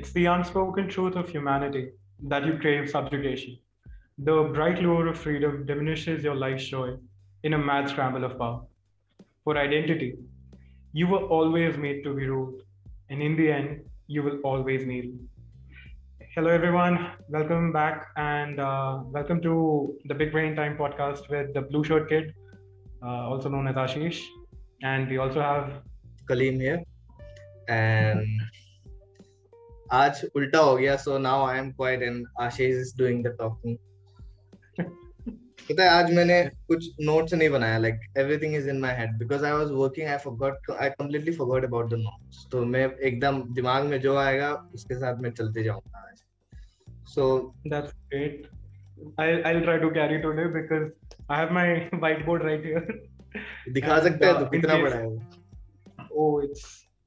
It's the unspoken truth of humanity that you crave subjugation. The bright lure of freedom diminishes your life's joy in a mad scramble of power. For identity, you were always made to be ruled, and in the end, you will always kneel. Hello, everyone. Welcome back, and uh, welcome to the Big Brain Time podcast with the Blue Shirt Kid, uh, also known as Ashish. And we also have Kalim here. And आज उल्टा हो गया so now I am quiet and Ashish is doing the talking पता है आज मैंने कुछ notes नहीं बनाया like everything is in my head because I was working I forgot I completely forgot about the notes तो मैं एकदम दिमाग में जो आएगा उसके साथ मैं चलते जाऊँगा आज। So that's great I I will try to carry today because I have my whiteboard right here दिखा सकता हैं तो कितना बड़ा है वो। Oh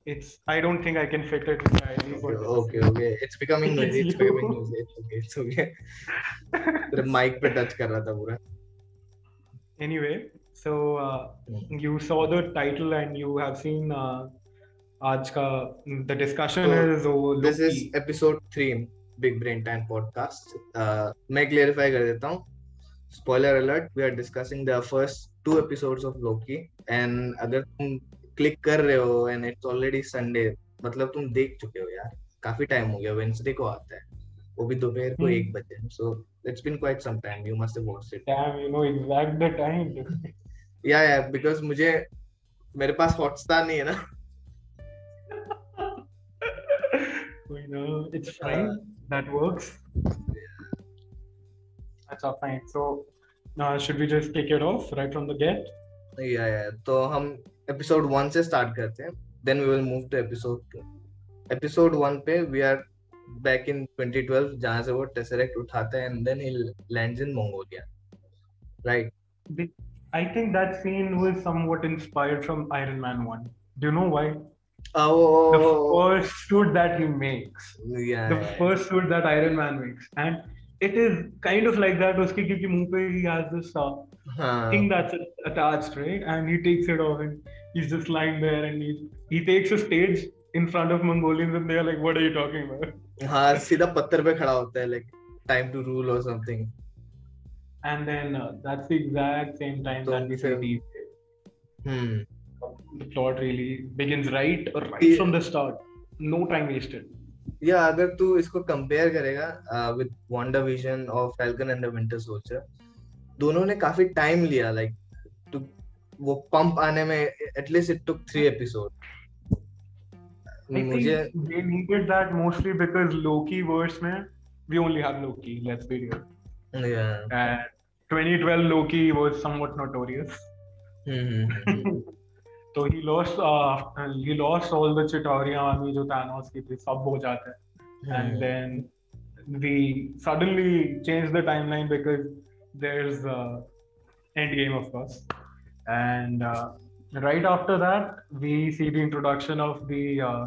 it's i don't think i can fit it my okay, okay okay it's becoming noisy it's becoming noisy it's okay it's okay तेरे mic पे टच कर रहा था पूरा anyway so uh, you saw the title and you have seen uh, आज का the discussion So, is oh, this is episode 3 big brain time podcast uh, मैं clarify कर देता हूँ spoiler alert we are discussing the first two episodes of Loki and अगर तुम click कर रहे हो एंड इट्स ऑलरेडी संडे मतलब तुम देख चुके हो यार काफ़ी टाइम हो गया वेंसडे को आता है वो भी दोपहर को एक बजे so it's been quite some time you must have watched it time you know exact the time या या बिकॉज़ मुझे मेरे पास हॉटस्टार नहीं है ना। We know it's fine that works अच्छा fine so should we just take it off right from the gate या या तो हम एपिसोड वन से स्टार्ट करते हैं then we will move to episode two episode one पे वी आर बैक इन 2012 जहाँ से वो टेसरेक्ट उठाता है and then he lands in Mongolia right The- I think that scene was somewhat inspired from Iron Man 1. Do you know why? The oh first suit that he makes. yeah The first suit that Iron Man makes. And it is kind of like that. Uski kyunki muh pe he has this uh, हाँ thing that's attached, right? And he takes it off and he's just lying there and he, he takes a stage in front of Mongolians and they're like, what are you talking about? हाँ सीधा पत्थर पे खड़ा होता है like time to rule और something And then uh, that's the exact same time So, that we see so- the, hmm the plot really begins right, right Yeah. from the start. No time wasted. या अगर तू इसको compare करेगा with Wanda vision और Falcon and the Winter Soldier दोनों ने काफ़ी time लिया लाइक टू वो पंप आने में एटलीस्ट इट टुक 3 एपिसोड मुझे they needed that mostly because Loki verse में we only have Loki let's be real या 2012 Loki was somewhat notorious hmm so he lost uh, he lost all the Chitauri army जो Thanos की थी सब हो जाते हैं and then we suddenly changed the timeline because there's uh, Endgame of course and uh, right after that we see the introduction of the uh,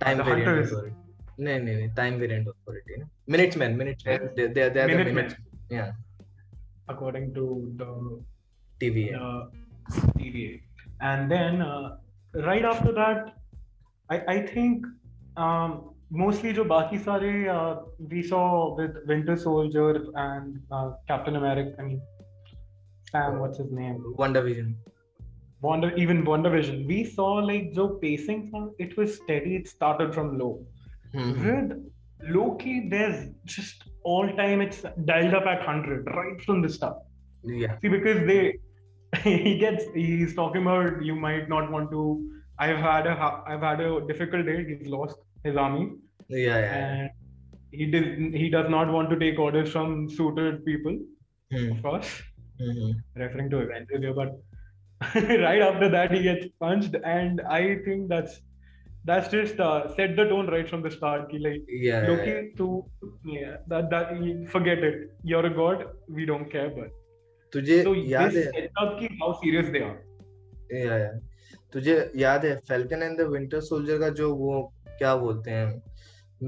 time the variant hunters. Authority नहीं नहीं नहीं time variant authority ना minutes man minutes man they they they are the Minutemen. Minutes या according to the TV uh, TVA. and then uh, right after that i, I think um, mostly jo baki sare uh, we saw with winter soldier and uh, captain america i mean sam what's his name? WandaVision wonder even WandaVision we saw like jo pacing from it was steady. It started from low. Mm-hmm. with loki there's just all time it's dialed up at 100 right from the start. Yeah. See because they he gets he's talking about you might not want to. I've had a I've had a difficult day. He's lost his army. Yeah, yeah. he did. He does not want to take orders from suited people, hmm. of course. Mm-hmm. Referring to Evangelio, but right after that he gets punched, and I think that's that's just uh, set the tone right from the start. Like yeah, looking yeah. to yeah that that forget it. You're a god. We don't care, but तुझे So याद है up ki how serious या yeah तुझे याद है Falcon and the Winter Soldier का जो वो क्या बोलते हैं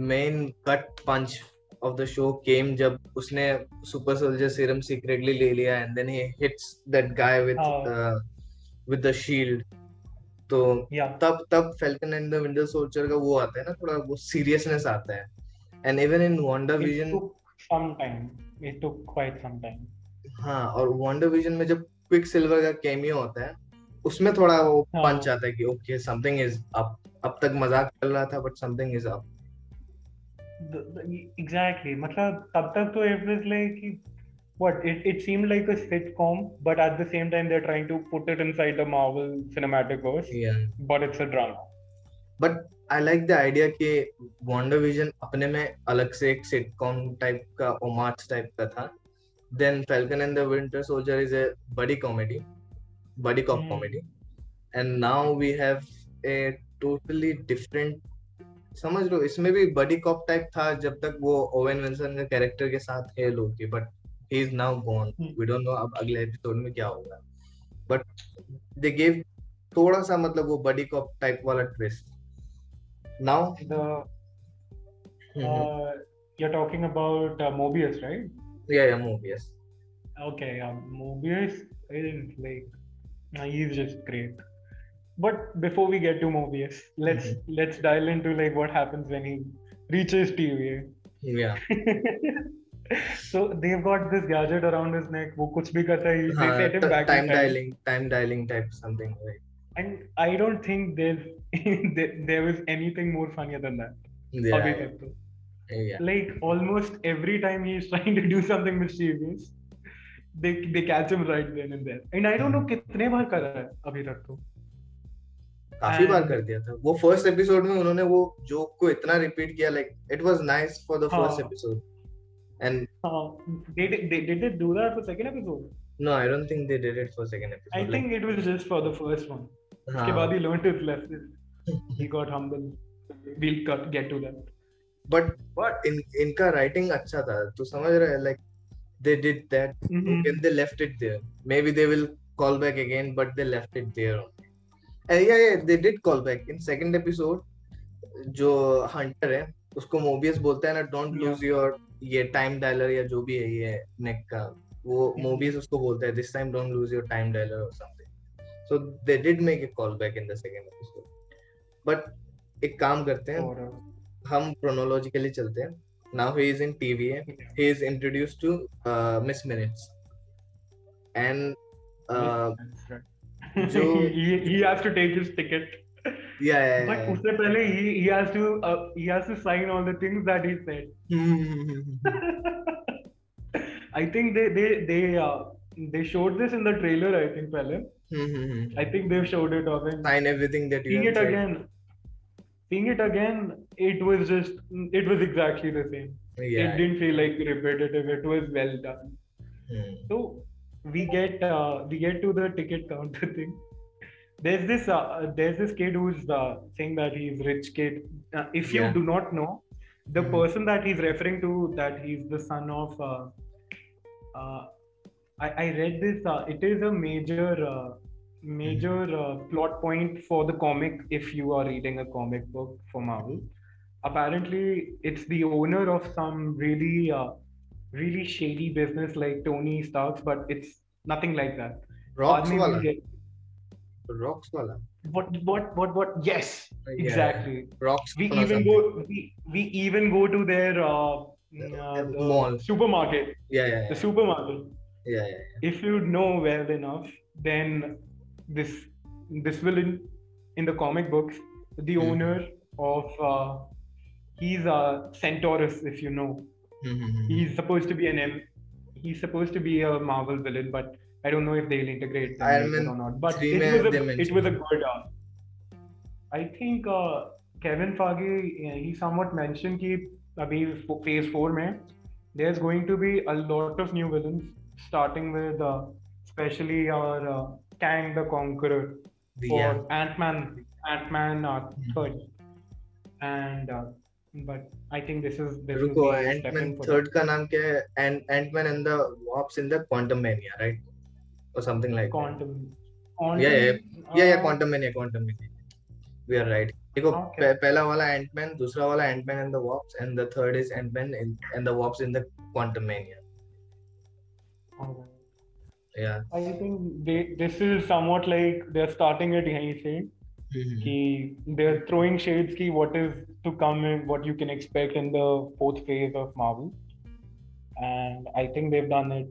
main cut punch of the show came जब उसने सुपर सोल्जर सीरम सीक्रेटली ले लिया and then he hits that guy with. With the shield तो Yeah. तब तब Falcon and the Winter Soldier का वो आता है ना थोड़ा वो सीरियसनेस आता है and even in WandaVision some time. It took quite some time. हाँ और वंडर विजन में जब क्विक सिल्वर का कैमियो होता है उसमें थोड़ा वो हाँ। पंच आता है कि ओके समथिंग इज़ अप अब तक मज़ाक चल रहा था but something is up the, मतलब तब तक तो it was like what it, it seemed like a sitcom, but at the same time they're trying to put it inside the Marvel cinematic verse, या but it's a drama. But I like the idea कि WandaVision अपने में अलग से एक sitcom type का homage type का था। Then Falcon and the Winter Soldier is a buddy comedy buddy cop Hmm. Comedy and now we have a totally different समझ लो इसमें भी बड़ी कॉप टाइप था जब तक वो ओवेन विल्सन के कैरेक्टर के साथ है Loki but he is now gone. We don't know अब अगले एपिसोड में क्या होगा बट दे गेव थोड़ा सा मतलब वो बड़ी कॉप टाइप वाला twist now The uh, you're talking about uh, Mobius, right? Yeah, yeah, Mobius. Okay, yeah, Mobius is like he's just great. But before we get to Mobius, let's mm-hmm. let's dial into like what happens when he reaches TVA. Yeah. so they've got this gadget around his neck. Wo kuch bhi karta hai, they set him back. Time dialing, time dialing type something like. And I don't think there's there was anything more funnier than that. Yeah. Yeah like almost every time he's trying to do something mischievous they they catch him right then and there and i don't know कितने बार कर रहा है अभी तक तो काफ़ी बार कर दिया था वो फ़र्स्ट एपिसोड में उन्होंने वो जोक को इतना रिपीट किया like it was nice for the first हाँ। एपिसोड एंड हाँ they they, did they do that for second episode no I don't think they did it for second i episode think it was just for the first one हाँ। उसके बाद he learned his lesson he got humble we'll cut, get to that but but इन इनका writing अच्छा था तो समझ रहे है like they did that Mhm. and they left it there. Maybe they will call back again, but they left it there. And yeah, yeah, they did call back in second episode. जो hunter है उसको Mobius बोलता है ना don't lose your ये time dialer या जो भी है ये नेक का वो. मोबियस उसको बोलता है this time don't lose your time dialer और something so they did make a call back in the second episode but एक काम करते हैं हम chronologically चलते हैं now he is in TVA he is introduced to uh, Miss Minutes and uh, जो- he, he has to take his ticket yeah, yeah, But yeah. उससे पहले he he has to uh, he has to sign all the things that he said. I think they they they uh, they showed this in the trailer. I think पहले. I think they've showed it off and sign everything that you seeing it said. again. Seeing it again, it was just it was exactly the same. yeah It didn't feel like repetitive. It was well done. Hmm. So we get uh, we get to the ticket counter thing. There's this uh, there's this kid who's uh, saying that he's rich kid. Uh, if you Yeah. do not know, the Mhm. person that he's referring to that he's the son of. Uh, uh, I, I read this. Uh, it is a major uh, major uh, plot point for the comic if you are reading a comic book for Marvel. Apparently, it's the owner of some really uh, really shady business like Tony Stark's, but it's nothing like that. Rocks Army get- Rocks wala What what what what? Yes, Yeah. exactly. Rocks We even something. go we, we even go to their uh, mm, uh, the Mall. supermarket. yeah yeah The yeah. supermarket. yeah, yeah, yeah. If you know well enough, then this this villain in the comic books, the Mhm. owner of uh, he's uh, Centaurus, if you know. Hmm, hmm, hmm. He's supposed to be an M. He's supposed to be a Marvel villain, but I don't know if they'll integrate them Iron later Man or not. But three it में was, they a, it mentioned was a him. good. Uh, I think uh, Kevin Feige uh, he somewhat mentioned कि अभी phase four में there's going to be a lot of new villains starting with uh, especially our uh, Kang the Conqueror for yeah Ant-Man Ant-Man uh, Mhm. third and uh, but I think this is this रुको is the Ant-Man second for third का नाम क्या है Ant Ant-Man and the Wasp in the Quantum Mania right or something like that. quantum. Yeah, yeah, quantum, yeah yeah uh, Quantum Mania Quantum Mania we are right देखो Okay. पह- पहला वाला Ant-Man दूसरा वाला Ant-Man and the Wasp and the third is Ant-Man in, and the Wasp in the Quantum Mania alright. yeah I think they this is somewhat like they're starting it yahin se Mhm. Ki they're throwing shades ki what is to come and what you can expect in the fourth phase of Marvel. And I think they've done it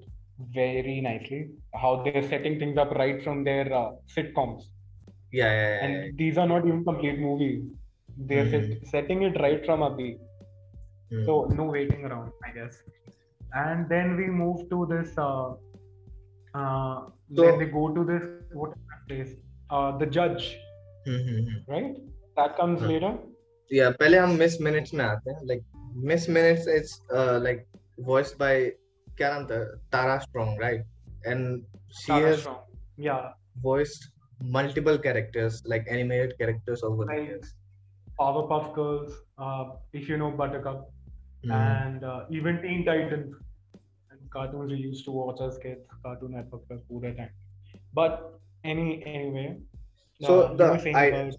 very nicely. How they're setting things up right from their uh, sitcoms. Yeah, yeah, yeah, yeah. And these are not even complete movies. They're Mhm. set, setting it right from a beat. Hmm. So no waiting around, I guess. And then we move to this. Uh, uh, So- then they go to this. What is that place? Uh, the judge, Hmm, hmm, hmm. right? That comes हाँ. later. Yeah, पहले हम miss minutes में आते हैं like miss minutes it's like voiced by क्या नाम था तारा strong right and she Tara has Strong. Yeah, voiced multiple characters like animated characters over the Like- years Powerpuff Girls. Uh, if you know Buttercup, Mhm. and uh, even Teen Titans. Cartoons we used to watch as kids. Cartoon Network पर पूरे time. But any anyway. So uh, the I-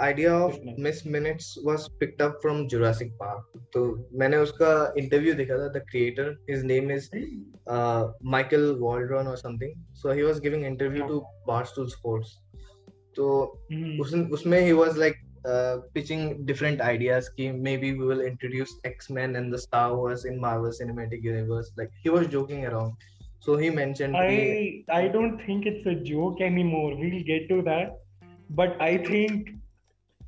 idea of Miss Minutes. was picked up from Jurassic Park तो मैंने उसका interview देखा था the creator his name is uh, Michael Waldron or something so he was giving interview to Barstool Sports तो Hmm. उसमें he was like uh, pitching different ideas कि maybe we will introduce X-Men and the Star Wars in Marvel Cinematic Universe like he was joking around so he mentioned I I don't think it's a joke anymore. We'll get to that, but I think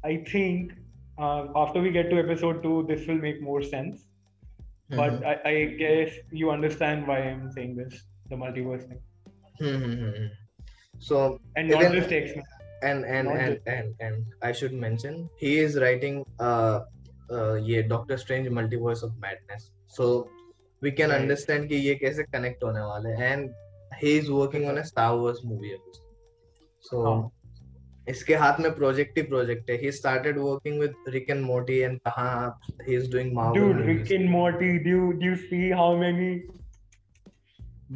I think uh, after we get to episode two, this will make more sense. But Mhm. I, I guess you understand why I'm saying this, the multiverse thing, Hmm, hmm, hmm, hmm. so and not Even- just X-Men and and Not and, and and I should mention he is writing uh uh ये Doctor Strange Multiverse of Madness so we can Right. understand कि ये कैसे connect होने वाले हैं and he is working on a Star Wars movie अभी so हाँ. इसके हाथ में प्रोजेक्ट ही प्रोजेक्ट है he started working with Rick and Morty and कहाँ he is doing Marvel Dude, movies. Rick and Morty. Do you, do you see how many?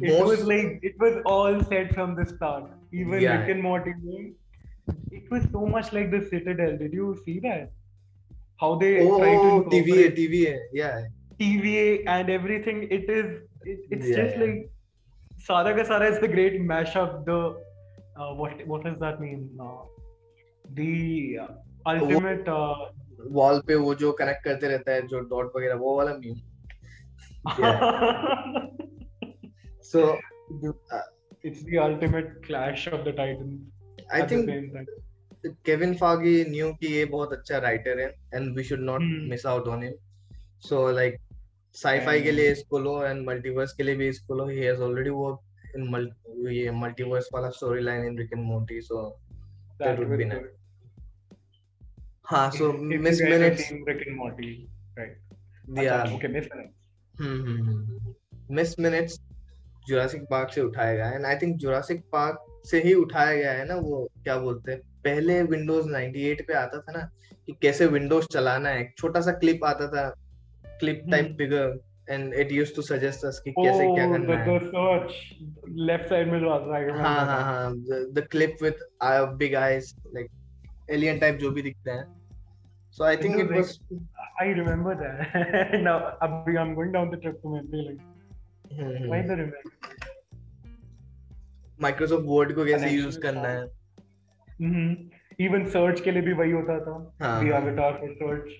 It Most- was like it was all set from the start. Even Yeah. Rick and Morty. It was so much like the Citadel. Did you see that? How they oh try to TVA incorporate TVA yeah TVA and everything. It is. It, it's Yeah, just yeah. like Sara ka Sara is the great mashup. The uh, what what does that mean? Uh, the uh, ultimate. Uh, wall पे वो जो connect करते रहता है जो dot वगैरह वो वाला meme so it's the ultimate clash of the titans. I think Kevin Feige knew कि ये बहुत अच्छा राइटर है and we should not miss out on him so like sci fi के लिए इसको लो एंड मल्टीवर्स के लिए भी इसको लो he has already work in ये मल्टीवर्स वाला story line in Rick and Morty so that would be nice हाँ so Miss Minutes Rick and Morty right या okay Miss Minutes Miss Minutes Jurassic Park से उठाया गया है and I think Jurassic Park से ही उठाया गया है ना वो क्या बोलते हैं पहले विंडोज़ 98 पे आता था ना कि कैसे विंडोज़ चलाना है छोटा सा क्लिप आता था clip type. Figure and it used to suggest us कि कैसे क्या Oh, the, करना the है search left side में जो आता है, I हाँ हाँ. हाँ the clip with big eyes like alien type जो भी दिखते हैं so I think it was I remember that. now, Abhi, I'm going down the trip to memory. Like, why the remember? Microsoft Word को कैसे use करना है Mm-hmm. Even search के लिए भी वही होता था. avatar for search.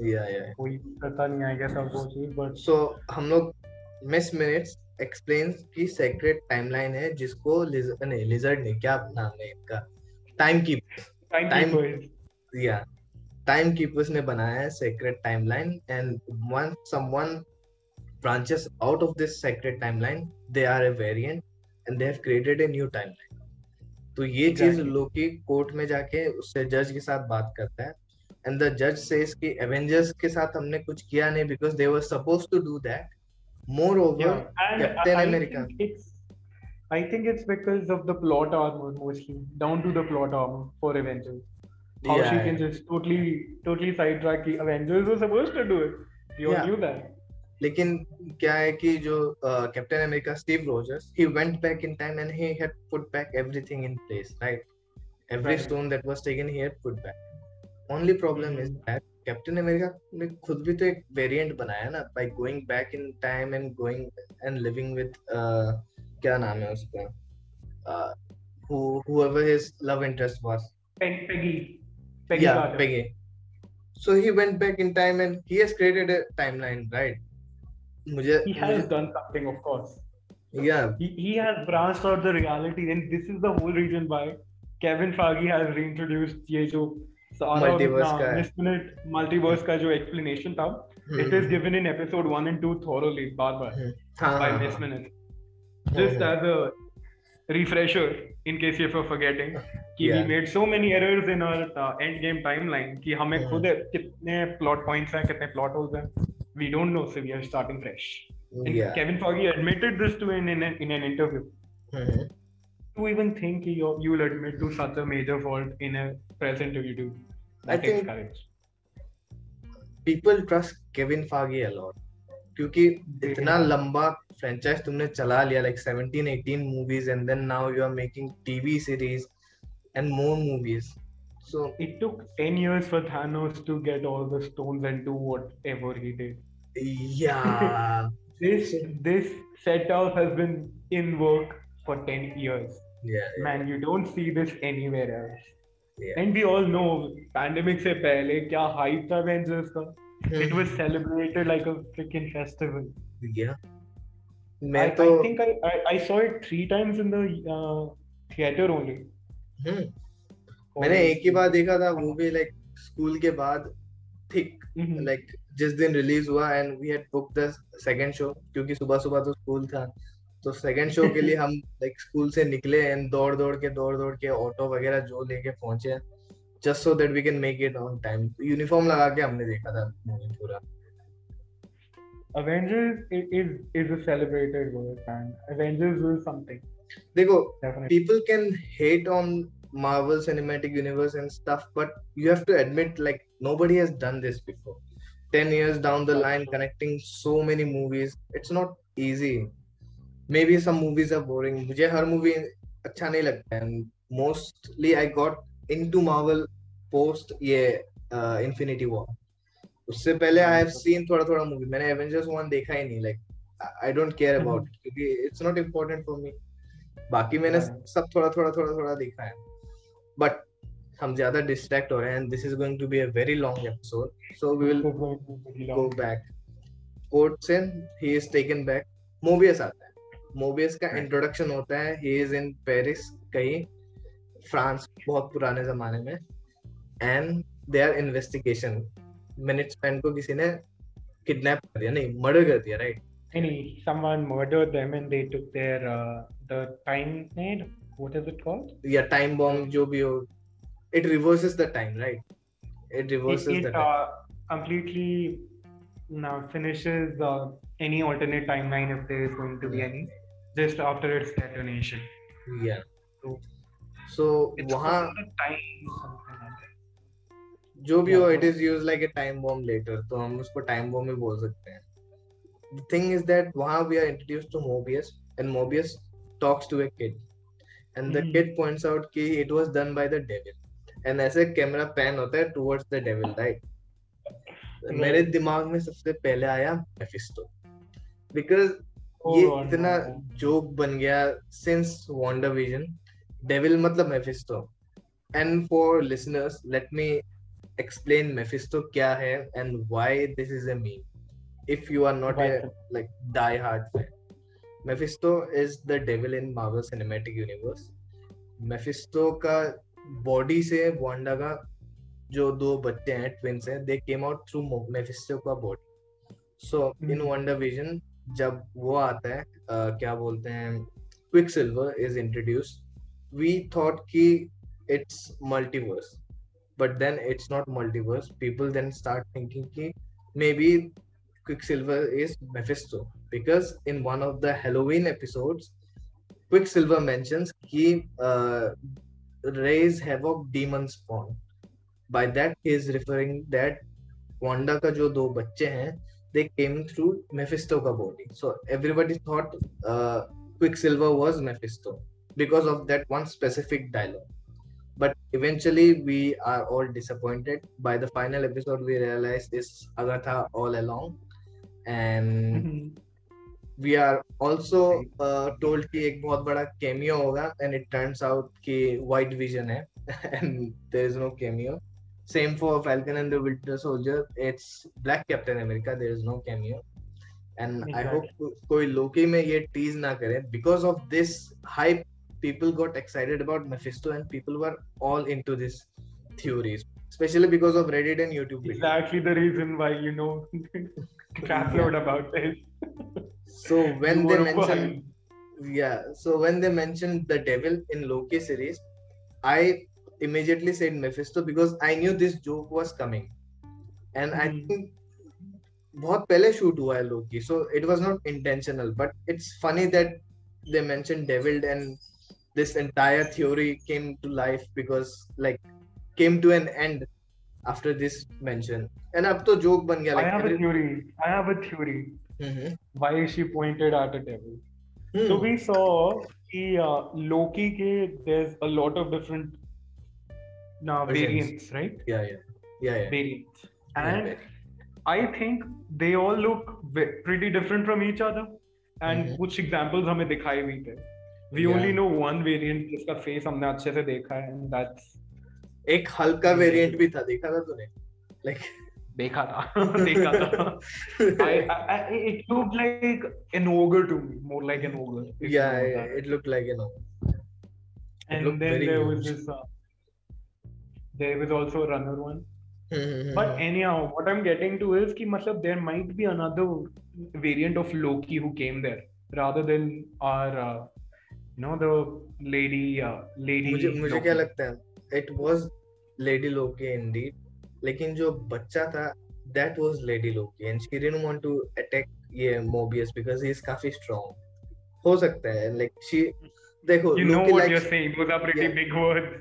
या या कोई पता नहीं वो चीज़, but सो हम लोग मिस मिनट्स एक्सप्लेन्स की सेक्रेट टाइमलाइन है जिसको लिज- नहीं लिजर्ड नहीं क्या नाम है इनका टाइम कीप Time- या टाइम कीपर्स ने बनाया है secret timeline and one someone branches out of this sacred timeline they are a variant and they have created a new timeline तो ये चीज़ लोकी कोर्ट में जाके उससे जज के साथ बात करता है एंड द जज सेज कि एवेंजर्स के साथ हमने कुछ किया नहीं because they were supposed to do that moreover Yeah, and Captain I America. think it's I think it's because of the plot armor mostly, down to the plot armor for Avengers. How she can just totally, totally sidetrack. the Avengers were supposed to do it. All Yeah. knew that. लेकिन क्या है कि जो Captain America Steve Rogers he went back in time and he had put back everything in place right every stone that was taken he had put back only problem is. That Captain America ने खुद भी तो एक variant बनाया ना by going back in time and going and living with क्या नाम है उसका whoever his love interest was Peg- Peggy. Peggy yeah. Peggy. So he went back in time and he has created a timeline, right? मुझे He has मुझे- done something, of course. yeah, He, he has branched out the reality, and this is the whole reason why Kevin Feige has reintroduced ये जो Multiverse का this minute multiverse का जो explanation था, it is given in episode one and two thoroughly, बार बार हाँ, by हाँ, Miss हाँ. Minute. Just as a refresher, in case if you're forgetting, कि Yeah. we made so many errors in our uh, end game timeline कि हमें Mhm. खुद कितने plot points हैं, कितने plot holes हैं, we don't know, so we are starting fresh. And yeah. Kevin Feige admitted this to in in an, in an interview. Mm-hmm. Do you even think you you'll admit to such a major fault in a press interview? Dude? That I think courage. people trust Kevin Feige a lot. क्योंकि इतना लंबा franchise तुमने चला लिया like 17 18 movies and then now you are making TV series and more movies so it took 10 years for Thanos to get all the stones and do whatever he did. Yeah. this this setup has been in work for 10 years. Yeah, yeah. Man, you don't see this anywhere else. Yeah. And we all know pandemic se pehle kya hype tha Avengers ka. It hmm. was celebrated like a freaking festival. Yeah. I, I think I, I, I saw it three times in the uh, theater only. Hmm. मैंने एक ही बार देखा था वो भी like school के बाद ठीक Mhm. लाइक जिस दिन रिलीज़ हुआ and we had book the second show क्योंकि सुबह सुबह तो स्कूल था तो सेकंड शो के लिए हम लाइक स्कूल से निकले एंड दौड़ दौड़ के दौड़ दौड़ के ऑटो वगैरह जो लेके पहुँचे just so that we can make it on time uniform लगा के हमने देखा था मूवी पूरा Avengers is is a celebrated word, man. Avengers was something. देखो Definitely. people can hate on Marvel Cinematic Universe and stuff, but you have to admit, like, nobody has done this before. 10 years down the line, connecting so many movies, it's not easy. Maybe some movies are boring. मुझे हर movie अच्छा नहीं लगता and mostly I got into Marvel post ये uh, Infinity War. उससे पहले I have seen थोड़ा थोड़ा movie. मैंने Avengers 1 देखा ही नहीं like I- I don't care about it क्योंकि it's not important for me. बाकी मैंने सब थोड़ा थोड़ा थोड़ा थोड़ा देखा है बट हम ज़्यादा डिस्ट्रैक्ट हो रहे हैं this is going to be a very long episode so we will go back court से he is taken back Mobius आता है. मोबियस का इंट्रोडक्शन होता है ही इज़ इन पेरिस कहीं फ्रांस बहुत पुराने जमाने में and they are investigation minute man को किसी ने किडनैप कर दिया नहीं मर्डर कर दिया right someone murdered them and they took their uh, the time made. What is it called? Time bomb जो भी हो it reverses the time right it It, reverses the it time uh, completely now finishes uh, any alternate timeline if there is going to be any just after its detonation. या सो It's वहाँ called a time something like that. जो भी हो it is use like a time bomb later तो हम उसको time bomb ही बोल सकते हैं द थिंग इज़ दैट वहाँ we are introduced to Mobius and Mobius talks to a kid and the. Kid points out कि it was done by the devil and ऐसे कैमरा पैन होता है towards the devil right मेरे दिमाग में सबसे पहले आया मेफिस्टो बिकॉज़ Oh, ये God, इतना. जोक बन गया सिंस वंडर विजन डेविल मतलब Mephisto and for listeners let me explain Mephisto क्या है and why this is a meme. If you are not a Right. like die-hard fan, Mephisto is the devil in Marvel Cinematic Universe Mephisto का body से Wanda का जो दो बच्चे हैं twins हैं they came out through Mephisto का body so in wonder vision जब वो आता है uh, क्या बोलते हैं Quicksilver is introduce we thought कि it's multiverse but then it's not multiverse people then start thinking कि maybe Quicksilver is Mephisto because in one of the Halloween episodes, Quicksilver mentions he uh, raise havoc demon spawn. By that he is referring that Wanda का जो दो बच्चे हैं they came through Mephisto का body. So everybody thought uh, Quicksilver was Mephisto because of that one specific dialogue but eventually we are all disappointed by the final episode we realized it's agatha all along and We are also told कि एक बहुत बड़ा cameo होगा and it turns out कि White Vision है and there is no cameo same for Falcon and the Winter Soldier it's Black Captain America there is no cameo and I hope कोई Loki में ये tease ना करे because of this hype people got excited about Mephisto and people were all into this theories, especially because of Reddit and YouTube. Exactly videos. the reason why you know crap load about this. So when they mentioned, yeah, so when they mentioned the devil in Loki series, I immediately said Mephisto because I knew this joke was coming, and mm. I hmm. think बहुत पहले shoot हुआ है लोकी so it was not intentional but it's funny that they mentioned devil and this entire theory came to life because like came to an end after this mention and अब तो joke बन गया like, I have a theory I have a theory mm-hmm. why she pointed at a devil hmm. so we saw कि uh, Loki के there's a lot of different now variants, right? Yeah, yeah, yeah, yeah. Variants, and yeah, I think they all look pretty different from each other. And mm-hmm. कुछ examples हमें दिखाए हुए थे. We yeah. only know one variant जिसका face हमने अच्छे से देखा है, and that's एक हल्का वेरिएंट भी था देखा था तूने लाइक देखा था देखा था। It look like an ogre to me more like an ogre या it look like an and then there was this there was also a runner one but anyhow what I am getting to is कि मतलब there might be another variant of Loki who came there rather than our no the lady lady मुझे मुझे क्या लगता है? It was lady Loki indeed लेकिन जो बच्चा था that was lady Loki and she didn't want to attack ये मोबियस बिकॉज़ ही इज़ काफ़ी स्ट्रांग हो सकता है लाइक शी देखो you know what you are saying was a pretty big word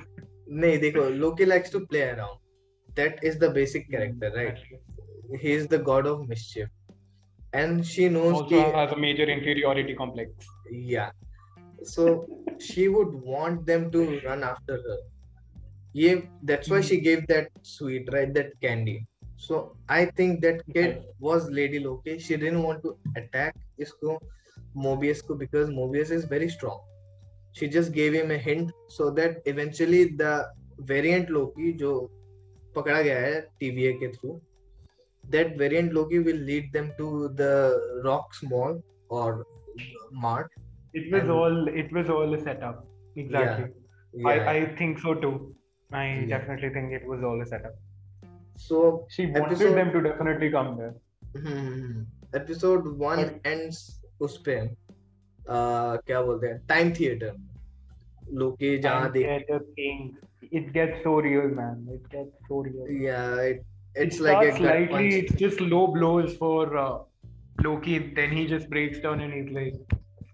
नहीं देखो Loki likes to play around that is the basic character right he is the god of mischief and she knows कि ki, has a major inferiority complex. Yeah. So she would want them to run after her. Yeah, that's why she gave that sweet, right? That candy. So I think that kid was Lady Loki. She didn't want to attack isko Mobius ko because Mobius is very strong she just gave him a hint so that eventually the variant Loki जो पकड़ा गया है TVA के through that variant Loki will lead them to the Rock's Mall or Mart. It was and, all it was all a setup. Exactly. Yeah, yeah. I, I think so too. I yeah. definitely think it was all a setup. So she wanted episode, them to definitely come there. Hmm, episode one but, ends उस पे क्या बोलते हैं time theatre लोके जहाँ देख it gets so real man it gets so real yeah it, it's it like a slightly it's just low blows for uh, Loki then he just breaks down and he's like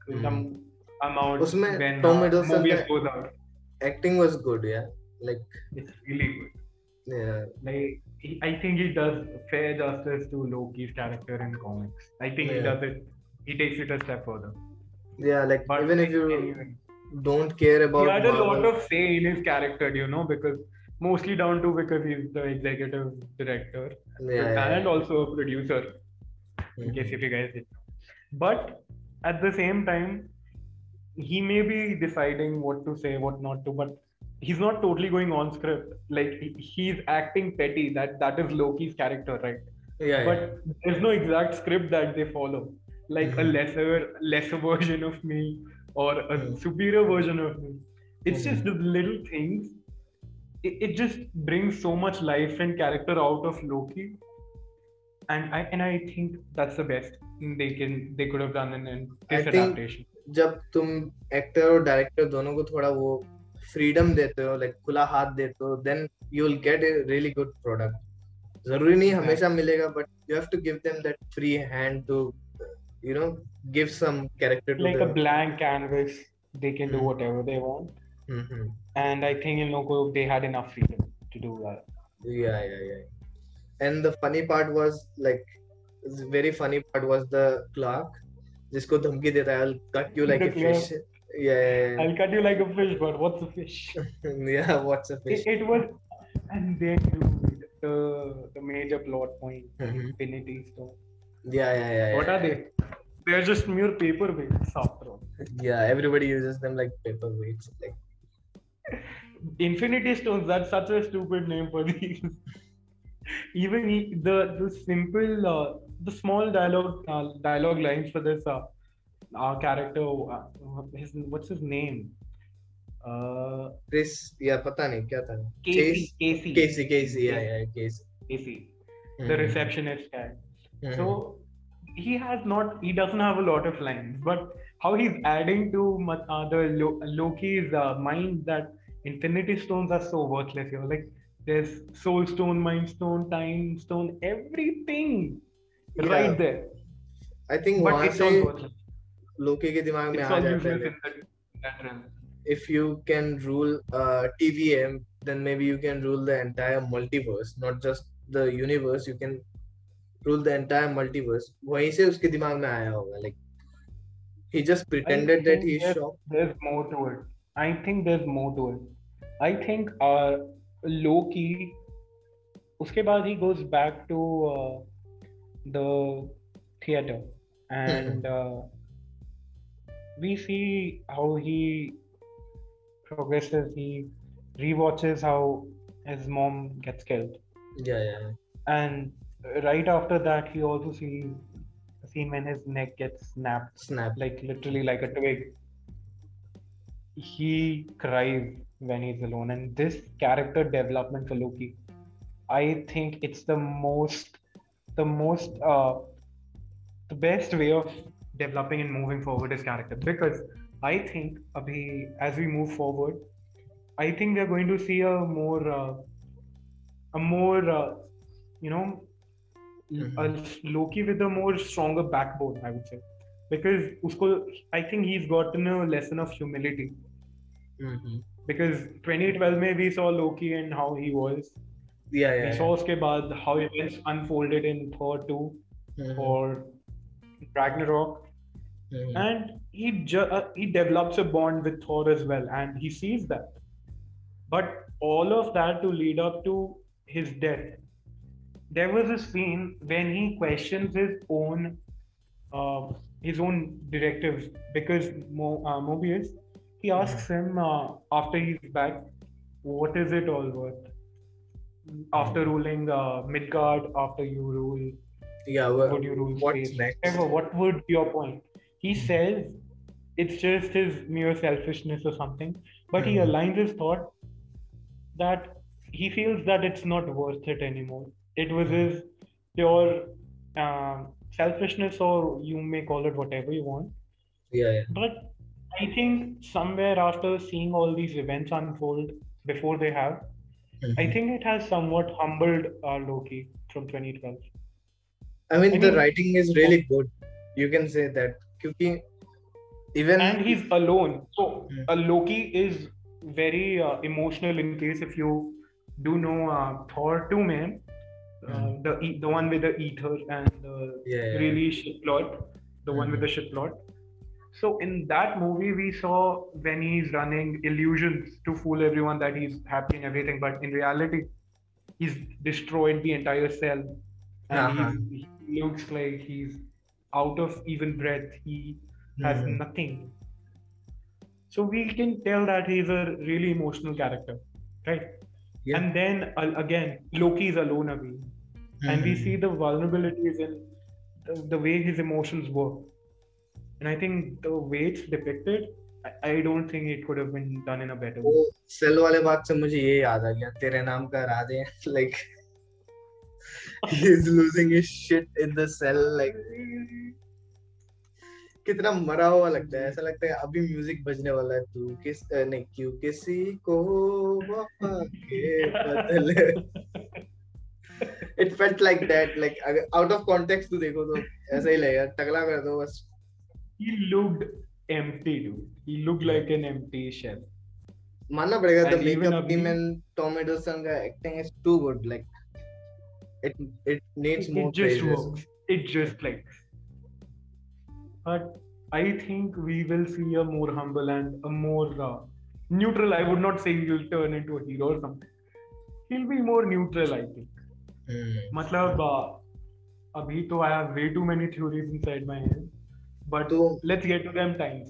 mm. I'm, I'm out उसमें when Tom uh, Mobius goes out acting was good yeah like it's really good yeah like he, I think he does fair justice to Loki's character in comics I think yeah. he does it he takes it a step further yeah like but even if you anyway. don't care about he had a lot of say in his character you know because mostly down to because he's the executive director yeah, and yeah. also a producer mm-hmm. in case if you guys did but at the same time he may be deciding what to say what not to but he's not totally going on script like he, he's acting petty that that is loki's character right yeah but yeah. there's no exact script that they follow like mm-hmm. a lesser lesser version of me or a mm-hmm. superior version of me it's mm-hmm. just the little things it, it, just brings so much life and character out of loki and i and i think that's the best they can they could have done in, in this I adaptation जब तुम actor और director दोनों को थोड़ा वो freedom देते हो like खुला हाथ देते हो then you will get a really good product ज़रूरी नहीं हमेशा मिलेगा but you have to give them that free hand to you know give some character to like a blank canvas they can do whatever they want and I think in लोगों they had enough freedom to do that या या या and the funny part was like very funny part was the clerk जिसको धमकी देता है I will cut you like a fish yeah, I'll cut you like a fish but what's a fish yeah what's a fish it, it was and then dude, the the major plot point mm-hmm. infinity stone yeah, yeah, yeah. What yeah. are they? They're just mere paperweights after all. Yeah, everybody uses them like paperweights. Like Infinity Stones. That's such a stupid name for these. Even he, the the simple, uh, the small dialogue uh, dialogue lines for this uh, our character. Uh, his what's his name? Uh, Chris या पता नहीं क्या था Casey. Chase Casey. Casey Casey yeah yeah Casey Casey. The Mhm. receptionist guy. Mhm. So he has not. He doesn't have a lot of lines, but how he's adding to Mat- uh, the Lo- Loki's uh, mind that Infinity Stones are so worthless here. Like there's Soul Stone, Mind Stone, Time Stone, everything Yeah. right there. I think But वहाँ it's से all worthless. लोकी के दिमाग में आ जाए if you can rule TVM then maybe you can rule the entire multiverse not just the universe you can rule the entire multiverse वहीं से उसके दिमाग में आया होगा like he just pretended that he is there is more to it I think there is more to it I think Loki उसके बाद he goes back to the theatre and we see how he progresses. He rewatches how his mom gets killed, Yeah, yeah. and right after that, he also sees a scene when his neck gets snapped Snap. like literally like a twig. He cries when he's alone, and this character development for Loki, I think it's the most, the most, uh, the best way of developing and moving forward his character because I think abhi, as we move forward, I think we are going to see a more, uh, a more, uh, you know, a Loki with a more stronger backbone, I would say because usko, I think he's gotten a lesson of humility. Mm-hmm. Because 2012 में we saw Loki and how he was. Yeah, We yeah. saw उसके बाद how events unfolded in Thor 2 Mhm. or Ragnarok, and he ju- uh, he develops a bond with Thor as well, and he sees that. But all of that to lead up to his death. There was a scene when he questions his own uh, his own directives because Mo- uh, Mobius he asks him uh, after he's back, what is it all worth? After ruling uh, Midgard, after you rule, Yeah, well, would you rule what's space? next? Whatever, what would be your point? He says it's just his mere selfishness or something, but he Mhm. aligns his thought that he feels that it's not worth it anymore. It was his pure uh, selfishness, or you may call it whatever you want. Yeah, yeah. But I think somewhere after seeing all these events unfold before they have, I Mhm. think it has somewhat humbled uh, Loki from 2012. I mean, I the mean- writing is really good. You can say that क्योंकि even And he's alone. So Hmm. uh, Loki is very uh, emotional. In case if you do know uh, Thor 2 man, uh, Hmm. the e- the one with the ether and the Yeah, yeah. really shit plot, the one with Mhm. the shit plot. So in that movie, we saw when he's running illusions to fool everyone that he's happy and everything, but in reality, he's destroyed the entire cell, and Uh-huh. he's, he looks like he's out of even breath. He has Mhm. nothing. So we can tell that he's a really emotional character, right? Yeah. And then uh, again, Loki is alone again and we Mhm. see the vulnerabilities in the, the way his emotions work. And I think the way it's depicted, I, I don't think it could have been done in a better way. वो cell वाले बात से मुझे ये याद आ गया तेरे नाम का Radhe like he is losing his shit in the cell like कितना मरा हुआ लगता है ऐसा लगता है अभी म्यूज़िक बजने वाला है तू किस नहीं क्यों किसी को वफा के बदले it felt like that like out of context तू देखो तो ऐसा ही लगेगा टकला कर दो बस He looked empty, dude. He looked like an empty shell. मानना पड़ेगा the makeup team and Tom Hiddleston का acting is too good like it it needs It, more it just praises works. It just clicks. But I think we will see a more humble and a more uh, neutral. I would not say he'll turn into a hero or something. He'll be more neutral, I think. Hmm. मतलब uh, अभी तो I have way too many theories inside my head. But तो let's get to them times.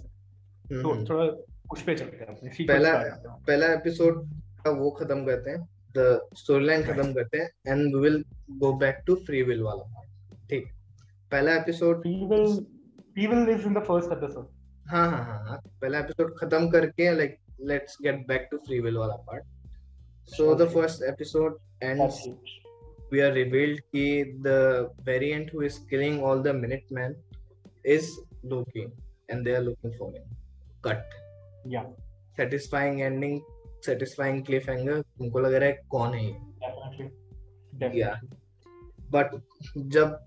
तो हम्म, थोड़ा उस पे चलते हैं अपने पहला हैं। पहला एपिसोड का वो खत्म करते हैं स्टोरी लाइन खत्म करते हैं and we will go back to free will वाला part. ठीक पहला episode Free will Free will is in the first episode. हाँ हाँ हाँ हाँ पहला एपिसोड खत्म करके like let's get back to free will वाला part so the. First episode ends we are revealed कि the variant who is killing all the Minutemen is Loki and they are looking for him. Cut. Yeah, Satisfying ending, satisfying cliffhanger तुमको लग रहा है कौन है या? But जब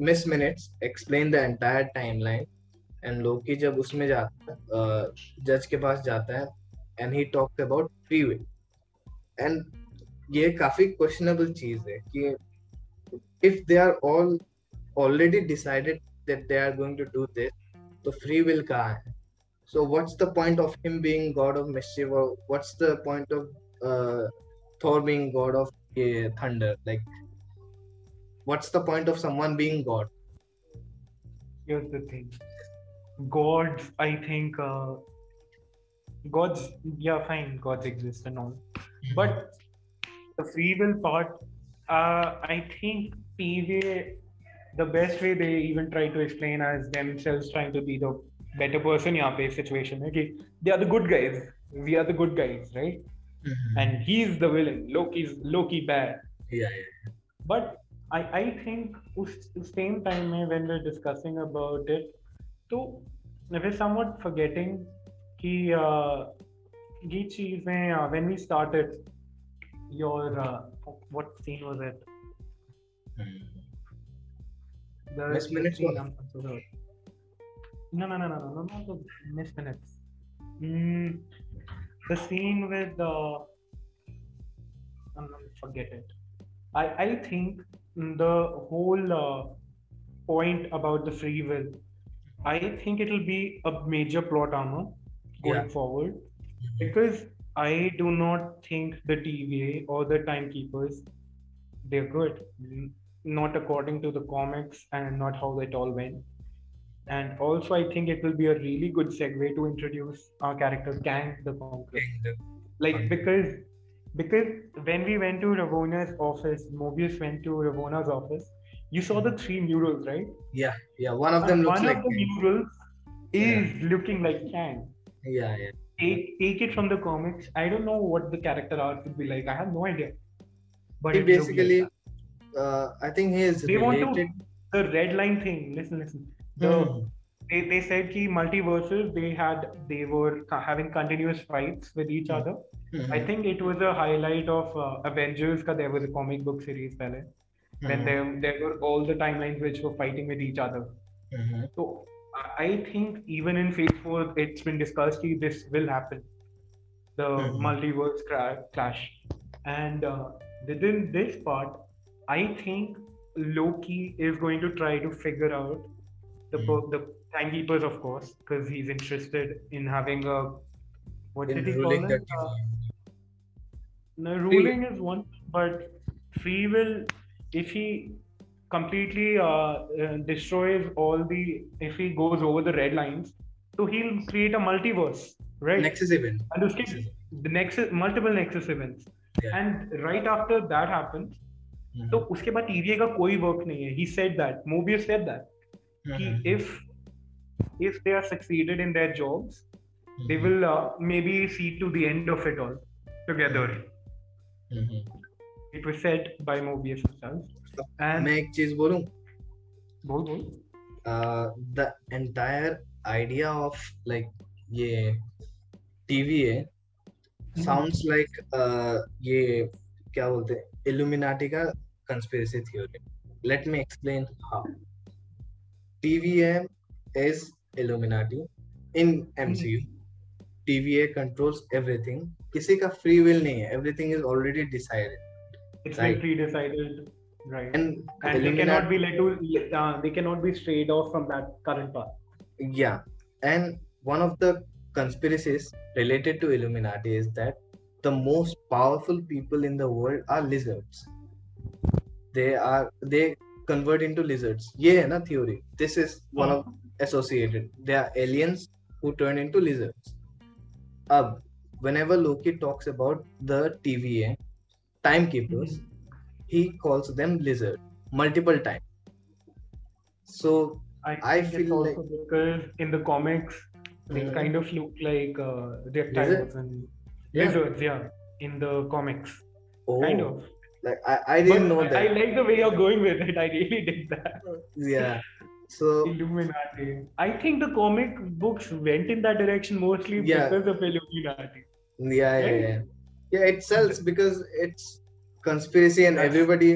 Miss Minutes explain the entire timeline and Loki जब उसमें जाता है जज के पास जाता है and he talks about free will and ये काफ़ी क्वेश्चनेबल चीज़ है कि if they are all already decided that they are going to do this तो फ्री विल कहाँ है? So what's the point of him being god of mischief or what's the point of uh, Thor being god of uh, thunder like what's the point of someone being god Here's the thing. Gods, I think, uh, gods, yeah, fine, gods exist and all. But the free will part, uh, I think PVA, the best way they even try to explain as themselves trying to be the better person यहाँ पे situation है कि they are the good guys we are the good guys right and he is the villain Loki is Loki bad but I I think उस same time में when we are discussing about it तो we somewhat forgetting कि ये चीज़ें when we started your what scene was it the minutes The Miss Minutes scene, one. I'm so sorry. No, no, no, no, no, no, the Miss Minutes. Mm, the scene with uh, I'm gonna forget it. I I think the whole uh, point about the free will, I think it'll be a major plot armor going Yeah. forward because I do not think the TVA or the timekeepers they're good, not according to the comics and not how it all went. And also, I think it will be a really good segue to introduce our character Kang the Conqueror like because because when we went to Ravonna's office, Mobius went to Ravonna's office. You saw the three murals, right? yeah, yeah. One of them And looks one like of the Kang. murals is looking like Kang. yeah, yeah. Take take it from the comics. I don't know what the character art would be like. I have no idea. But He looked like basically, uh, I think he is they want to related. the red line thing. Listen, listen. The Hmm. they, they said ki multiverses they had they were having continuous fights with each Hmm. other. Mhm. I think it was a highlight of uh, Avengers. Ka there was a comic book series pehle, when Mhm. there there were all the timelines which were fighting with each other. Mhm. So I think even in Phase Four, it's been discussed that this will happen, the multiverse cra- clash, and uh, within this part, I think Loki is going to try to figure out the Mhm. per- the timekeepers, of course, because he's interested in having a what In did he ruling call the it? Uh, TVA. no, ruling is one, but free will, if he completely uh, uh, destroys all the, if he goes over the red lines, so he'll create a multiverse, right? Nexus event. and उसके the nexus, multiple nexus events. Yeah. And right after that happens, Mhm. तो उसके बाद TVA का कोई work नहीं है. He said that. Mobius said that. कि if if they are succeeded in their jobs they will may be see to the end of it all together it was said by Mobius himself and मैं एक चीज़ बोलूँ? बोल बोल. The entire idea of like ये TV है sounds like uh, ये क्या बोलते हैं इल्यूमिनाटी का conspiracy theory let me explain how TVA is Illuminati in MCU. TVA controls everything. किसी का free will नहीं है. Everything is already decided. it's Right. been pre-decided, right? And, And, they cannot Illuminati, be let to. Uh, they cannot be strayed off from that current path. yeah. And one of the conspiracies related to Illuminati is that the most powerful people in the world are lizards. They are they convert into lizards. Yeah, na theory. This is one of associated. They are aliens who turn into lizards. Ab, whenever Loki talks about the TVA, timekeepers, mm-hmm. he calls them lizard multiple times. So I, I feel like because in the comics they kind of look like uh, reptiles and yeah. lizards. Yeah, in the comics, oh. kind of like I, I didn't But know that. I like the way you're going with it. I really did that. yeah. So Illuminati. I think the comic books went in that direction mostly Yeah. because of Illuminati. yeah, yeah, Right? yeah. Yeah, it sells because it's conspiracy and That's- everybody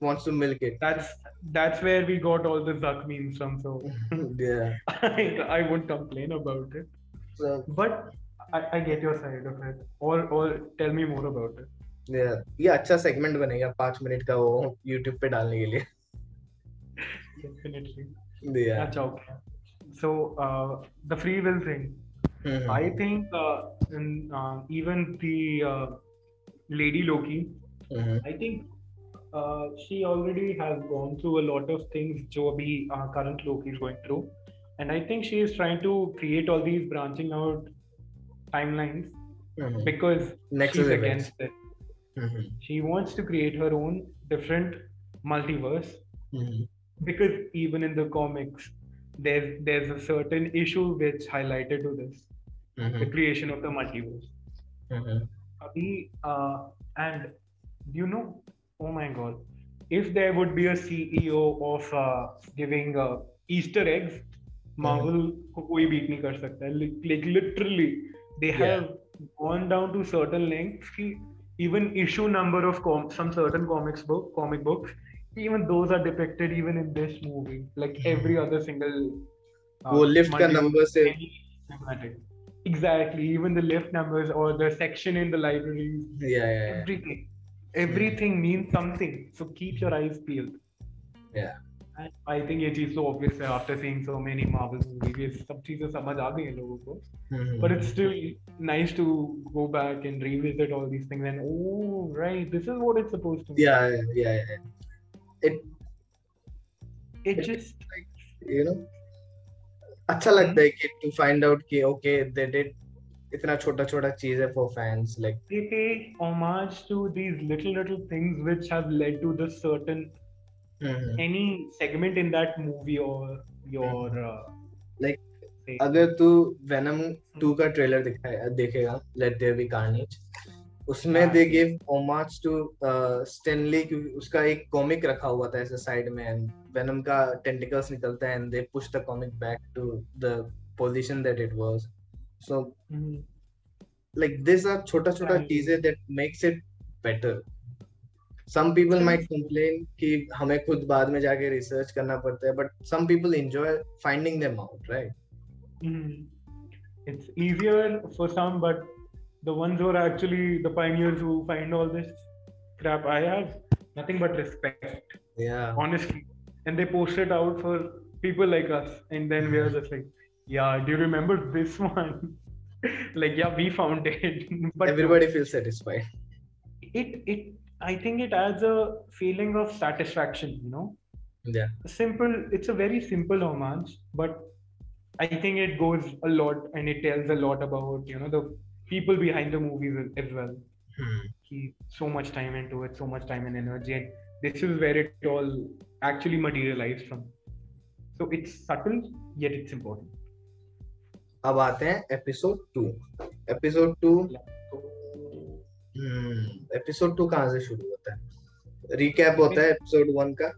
wants to milk it. That's that's where we got all the Zuck memes from. So yeah. I, I won't complain about it. So But I, I get your side of it. Or or tell me more about it. ये अच्छा segment बनेगा पाँच minute का वो YouTube पे डालने के लिए। अच्छा okay so the free will thing I think even the lady Loki I think she already has gone through a lot of things जो अभी current Loki is going through and I think she is trying to create all these branching out timelines because next is against it events. against it. Mhm. She wants to create her own different multiverse Mhm. because even in the comics, there's there's a certain issue which highlighted to this the Mhm. creation of the multiverse. Mhm. Abhi, uh, and you know, oh my god, if there would be a CEO of uh, giving uh, Easter eggs, Marvel को कोई beat नहीं कर सकता है. Like, like literally, they Yeah. have gone down to certain lengths. कि even issue number of com- some certain comics book comic books, even those are depicted even in this movie. Like every other single. uh, वो lift का multiverse number से any cinematic. Exactly, even the lift numbers or the section in the libraries, yeah, yeah, yeah. everything, everything means something. So keep your eyes peeled. Yeah. I think ये चीज़ तो obvious है after seeing so many Marvels movies ये सब चीज़ें समझ आ गई हैं लोगों को। But it's still nice to go back and revisit all these things and oh right this is what it's supposed to be yeah yeah yeah it it just like you know अच्छा लगता है कि to find out कि okay they did इतना छोटा छोटा चीज़ है for fans like they pay homage to these little little things which have led to the certain Mhm. any segment in that movie or your uh, Like, say, अगर तू Venom 2 का trailer दिखाए देखेगा let there be carnage उसमें। They give homage to Stanley क्योंकि उसका एक comic रखा हुआ था ऐसे साइड में एंड वेनम का टेंटिकल्स निकलता है and they push the comic back to the position that it was so like these are छोटा छोटा चीज़ें that makes it better. Some people might complain कि हमें खुद बाद में जाके रिसर्च करना पड़ता है but some people enjoy finding them out right it's easier for some but the ones who are actually the pioneers who find all this crap I have nothing but respect yeah honestly and they post it out for people like us and then we are just like yeah do you remember this one like yeah we found it. But everybody feels satisfied. It it i think it adds a feeling of satisfaction you know yeah simple it's a very simple homage but i think it goes a lot and it tells a lot about you know the people behind the movies as- as well Hmm. he so much time into it so much time and energy and this is where it all actually materialized from so it's subtle yet it's important अब आते हैं episode two episode to hmm. Episode two कहाँ से शुरू होता है? Recap होता है एपिसोड वन का?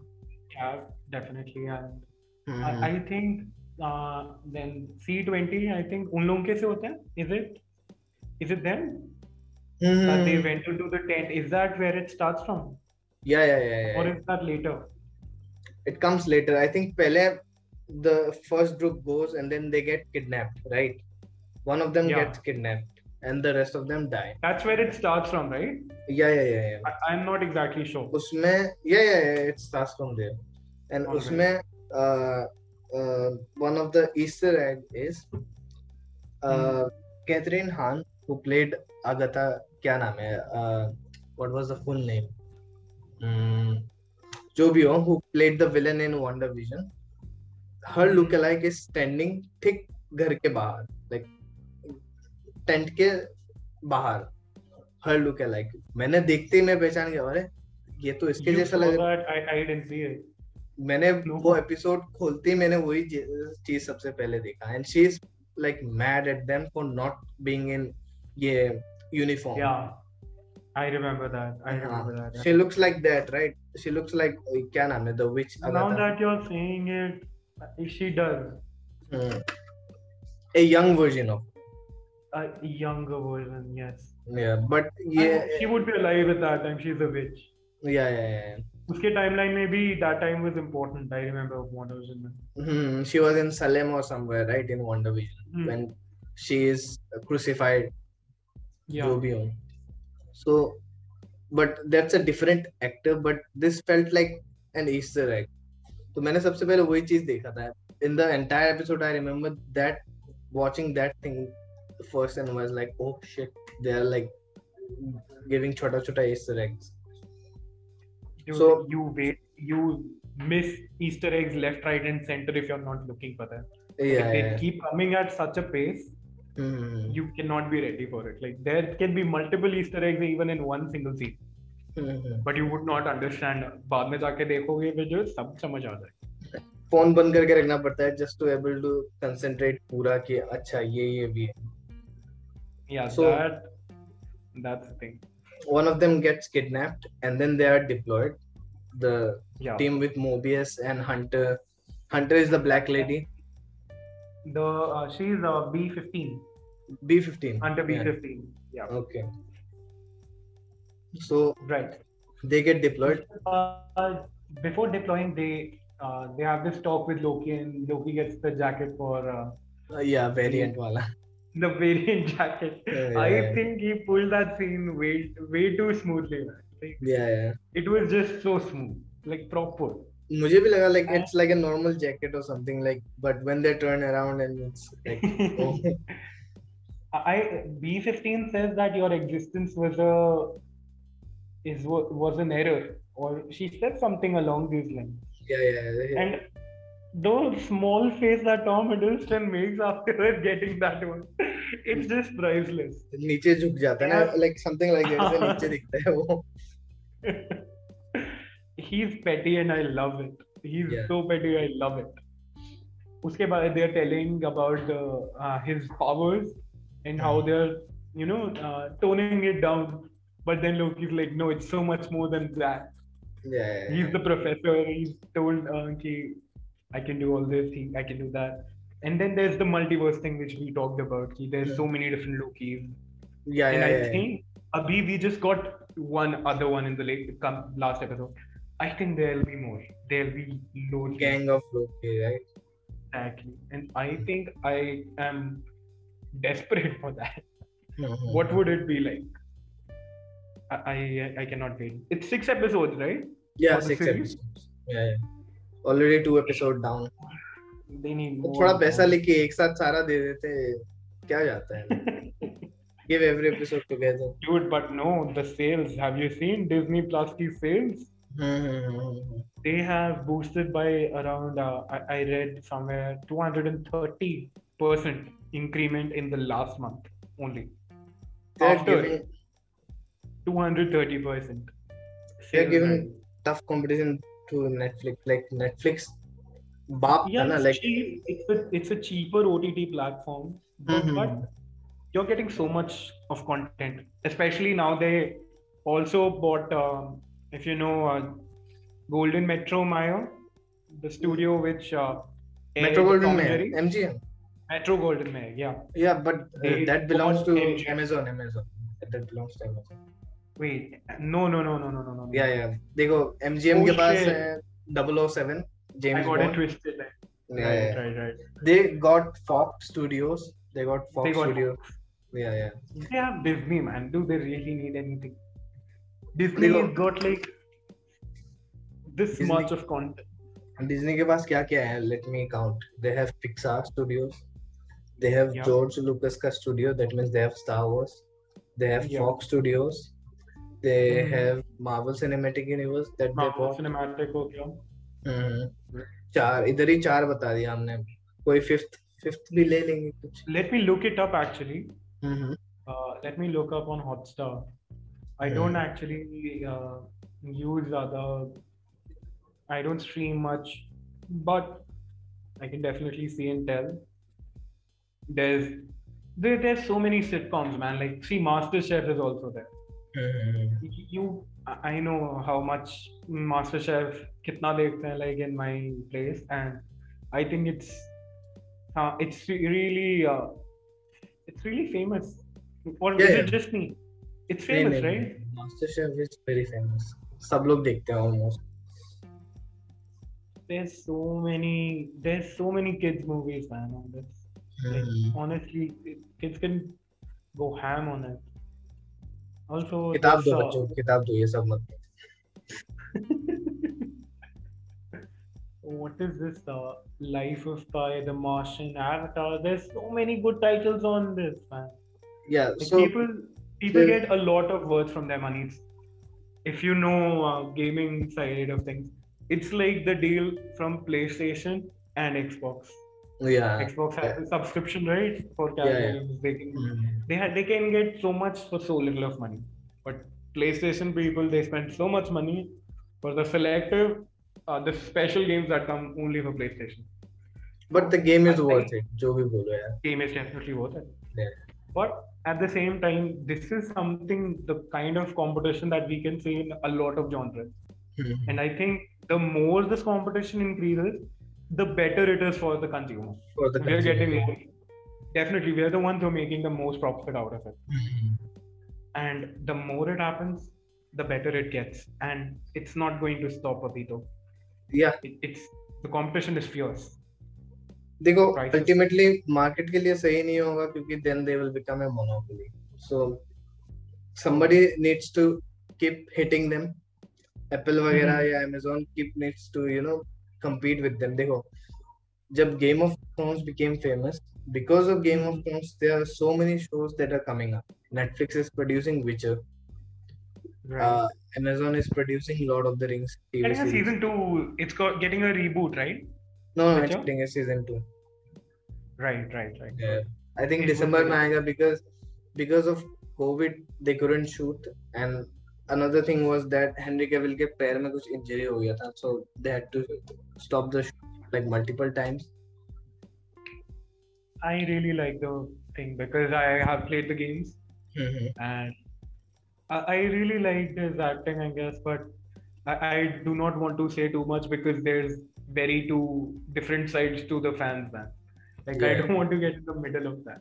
First group goes and get kidnapped right one of them gets kidnapped and the rest of them die that's where it starts from right yeah yeah yeah, yeah. I, i'm not exactly sure उसमें yeah, yeah yeah it starts from there and Alright. उसमें uh, uh, one of the easter egg is uh, Catherine Hahn who played Agatha क्या नाम है uh, what was the full name Hmm, जो भी हो who played the villain in Wonder Vision her Hmm. lookalike is standing ठीक घर के बाहर टेंट के बाहर हर लुक लाइक मैंने देखते ही मैं पहचान गया अरे ये तो इसके जैसा लग रहा. मैंने. वो एपिसोड खोलते ही मैंने वही चीज़ सबसे पहले देखा and she is like mad at them for not being in ये uniform Yeah, I remember that. I remember that. She looks like that right she looks like क्या नाम है the witch Now that you're saying it, she does a young version of a younger version. Yes. yeah but Yeah. yeah She would be alive at that time. She's a witch. yeah yeah, yeah. उसके timeline में भी that time was important. I remember Wonder Vision में. Hmm, she was in Salem or somewhere right in Wonder Vision Hmm. when she is crucified Yeah. जो भी हो so but that's a different actor but this felt like an easter egg तो मैंने सबसे पहले वही चीज देखा था in the entire episode I remember that watching that thing first and was like oh shit they are like giving छोटा छोटा easter eggs You, So- you wait. You miss Easter eggs left, right, and center if you're not looking for them. yeah, If they yeah. keep coming at such a pace, Hmm, you cannot be ready for it. Like there can be multiple Easter eggs even in one single scene, hmm, hmm. but you would not understand. बाद में जाके देखोगे video सब समझ आ जाए. Phone बंद करके रखना पड़ता है just to able to concentrate पूरा कि अच्छा ये ये भी है Yeah, So- that that's the thing. one of them gets kidnapped and then they are deployed the Yeah. team with mobius and hunter hunter is the black lady The uh, she's uh, B15 b15 hunter B15. Yeah. okay so Right. they get deployed Uh, before deploying, they uh, they have this talk with Loki, and Loki gets the jacket for uh, uh, yeah variant wala the variant jacket. Yeah, I yeah. think he pulled that scene way way too smoothly. man. Like, yeah yeah it was just so smooth, like proper. मुझे भी लगा like it's like a normal jacket or something like but when they turn around and it's like oh I B15 says that your existence was a is wa- was an error, or she said something along these lines. yeah yeah, yeah. And those small face that Tom Hiddleston makes after getting that one, it's just priceless. नीचे झुक जाता है ना Yeah. like something like ऐसे नीचे दिखता है वो He's petty and I love it. He's Yeah. so petty, I love it. उसके बाद they're telling about the, uh, his powers and how they're you know uh, toning it down. But then Loki's like, no, it's so much more than that. yeah, yeah, he's the professor he's told uh, ki, i can do all this he, i can do that and then there's the multiverse thing which we talked about ki, there's so many different lokis yeah, and yeah, i yeah. think abhi we just got one other one in the late come last episode i think there'll be more there'll be loads gang of Loki, right? exactly and i think i am desperate for that Mhm. what would it be like I, I I cannot wait. It's six episodes, right? Yeah, six series? episodes. Yeah, yeah. Already two episode down. They need तो. थोड़ा पैसा लेके एक साथ सारा दे देते क्या जाता है Give every episode together. Dude, but no, the sales. Have you seen Disney Plus की sales? Hmm. They have boosted by around, uh, I, I read somewhere 230% increment in the last month only. They're After giving 230%. they're sales giving tough competition to Netflix, like Netflix. Yeah, na, it's like. It's a, it's a cheaper OTT platform, mm-hmm. but you're getting so much of content. Especially now, they also bought, uh, if you know, uh, Golden Metro Maya, the studio which uh, Metro-Goldwyn-Mayer, MGM. Metro-Goldwyn-Mayer, yeah. Yeah, but uh, that belongs to MGM. Amazon. Amazon. That belongs to Amazon. Wait no no no no no no yeah yeah देखो MGM के पास है 007 James Bond I got it twisted yeah right right they got Fox studios they got Fox studios yeah yeah they have Disney man do they really need anything Disney has got like this much of content Disney के पास क्या-क्या है? Let me count they have Pixar studios They have yeah. George Lucas' studio, that means they have Star Wars. They have yeah. Fox they mm-hmm. have Marvel Cinematic Universe that Marvel they Cinematic हो गया हम्म चार इधर ही चार बता दिया हमने कोई fifth fifth भी ले लेंगे कुछ let me look it up actually let me look up on Hotstar I don't actually use ज़्यादा I don't stream much but I can definitely see and tell. There's there, there's so many sitcoms, man. Like see, MasterChef is also there. Mm-hmm. You, I I know how much MasterChef kitna dekhte hain, like in my place, and I think it's uh, it's really uh, it's really famous. Or Yeah, is yeah. it just me? It's famous, right? Master chef is very famous सब लोग देखते हैं almost There's so many there's so many kids movies, man, on this. Like, Hmm. honestly, kids can go ham on it. Also, किताब दो uh, बच्चों किताब दो ये सब मत what is this? Uh, Life of Pi, The Martian, Avatar. There's so many good titles on this, man. Yeah Like so people, people the- get a lot of worth from their money. If you know uh, gaming side of things, it's like the deal from PlayStation and Xbox. yeah. Xbox has yeah. a subscription right? For casual yeah, games they can mm. they, ha- they can get so much for so little of money. But playstation people they spend so much money for the selective uh, the special games that come only for playstation. But the game is I worth it jo bhi bolo game is definitely worth it. Yeah. but at the same time this is something the kind of competition that we can see in a lot of genres. Mm-hmm. and i think the more this competition increases the better it is for the consumer. for the We're getting consumer. more. Definitely, we're the ones who are making the most profit out of it. Hmm. and the more it happens the better it gets and it's not going to stop abito Yeah. it, it's the competition is fierce देखो Prices. Ultimately market के लिए सही नहीं होगा क्योंकि then they will become a monopoly so somebody needs to keep hitting them Apple वगैरह Mhm. या amazon keep needs to you know compete with them देखो जब Game of Thrones became famous because of game of thrones there are so many shows that are coming up netflix is producing witcher right. uh, amazon is producing lord of the rings TV getting a series. season two it's got getting a reboot right no no it's getting a season 2 right right right Yeah. I think It December be- में because because of COVID they couldn't shoot and another thing was that Henry Cavill के पैर में कुछ injury हो गया था so they had to stop the shoot like multiple times. i really like the thing because i have played the games and I, I really like his acting i guess but I, I do not want to say too much because there's very two different sides to the fans man like yeah. i don't want to get in the middle of that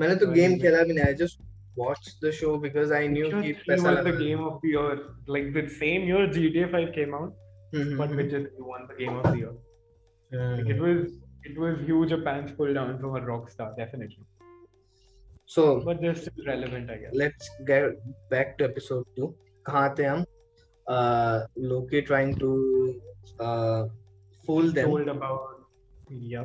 मैंने तो game खेला भी नहीं I just watched the show because I knew he won the game of the year. Like the same year GTA 5 came out, mm-hmm. but mm-hmm. Vijay won the game of the year. Mm. Like it was it was huge a pants pull down from a Rockstar, definitely. So, but they're still relevant, I guess. Let's get back to episode two. Where Uh, Loki trying to uh, fool them. Told about yeah.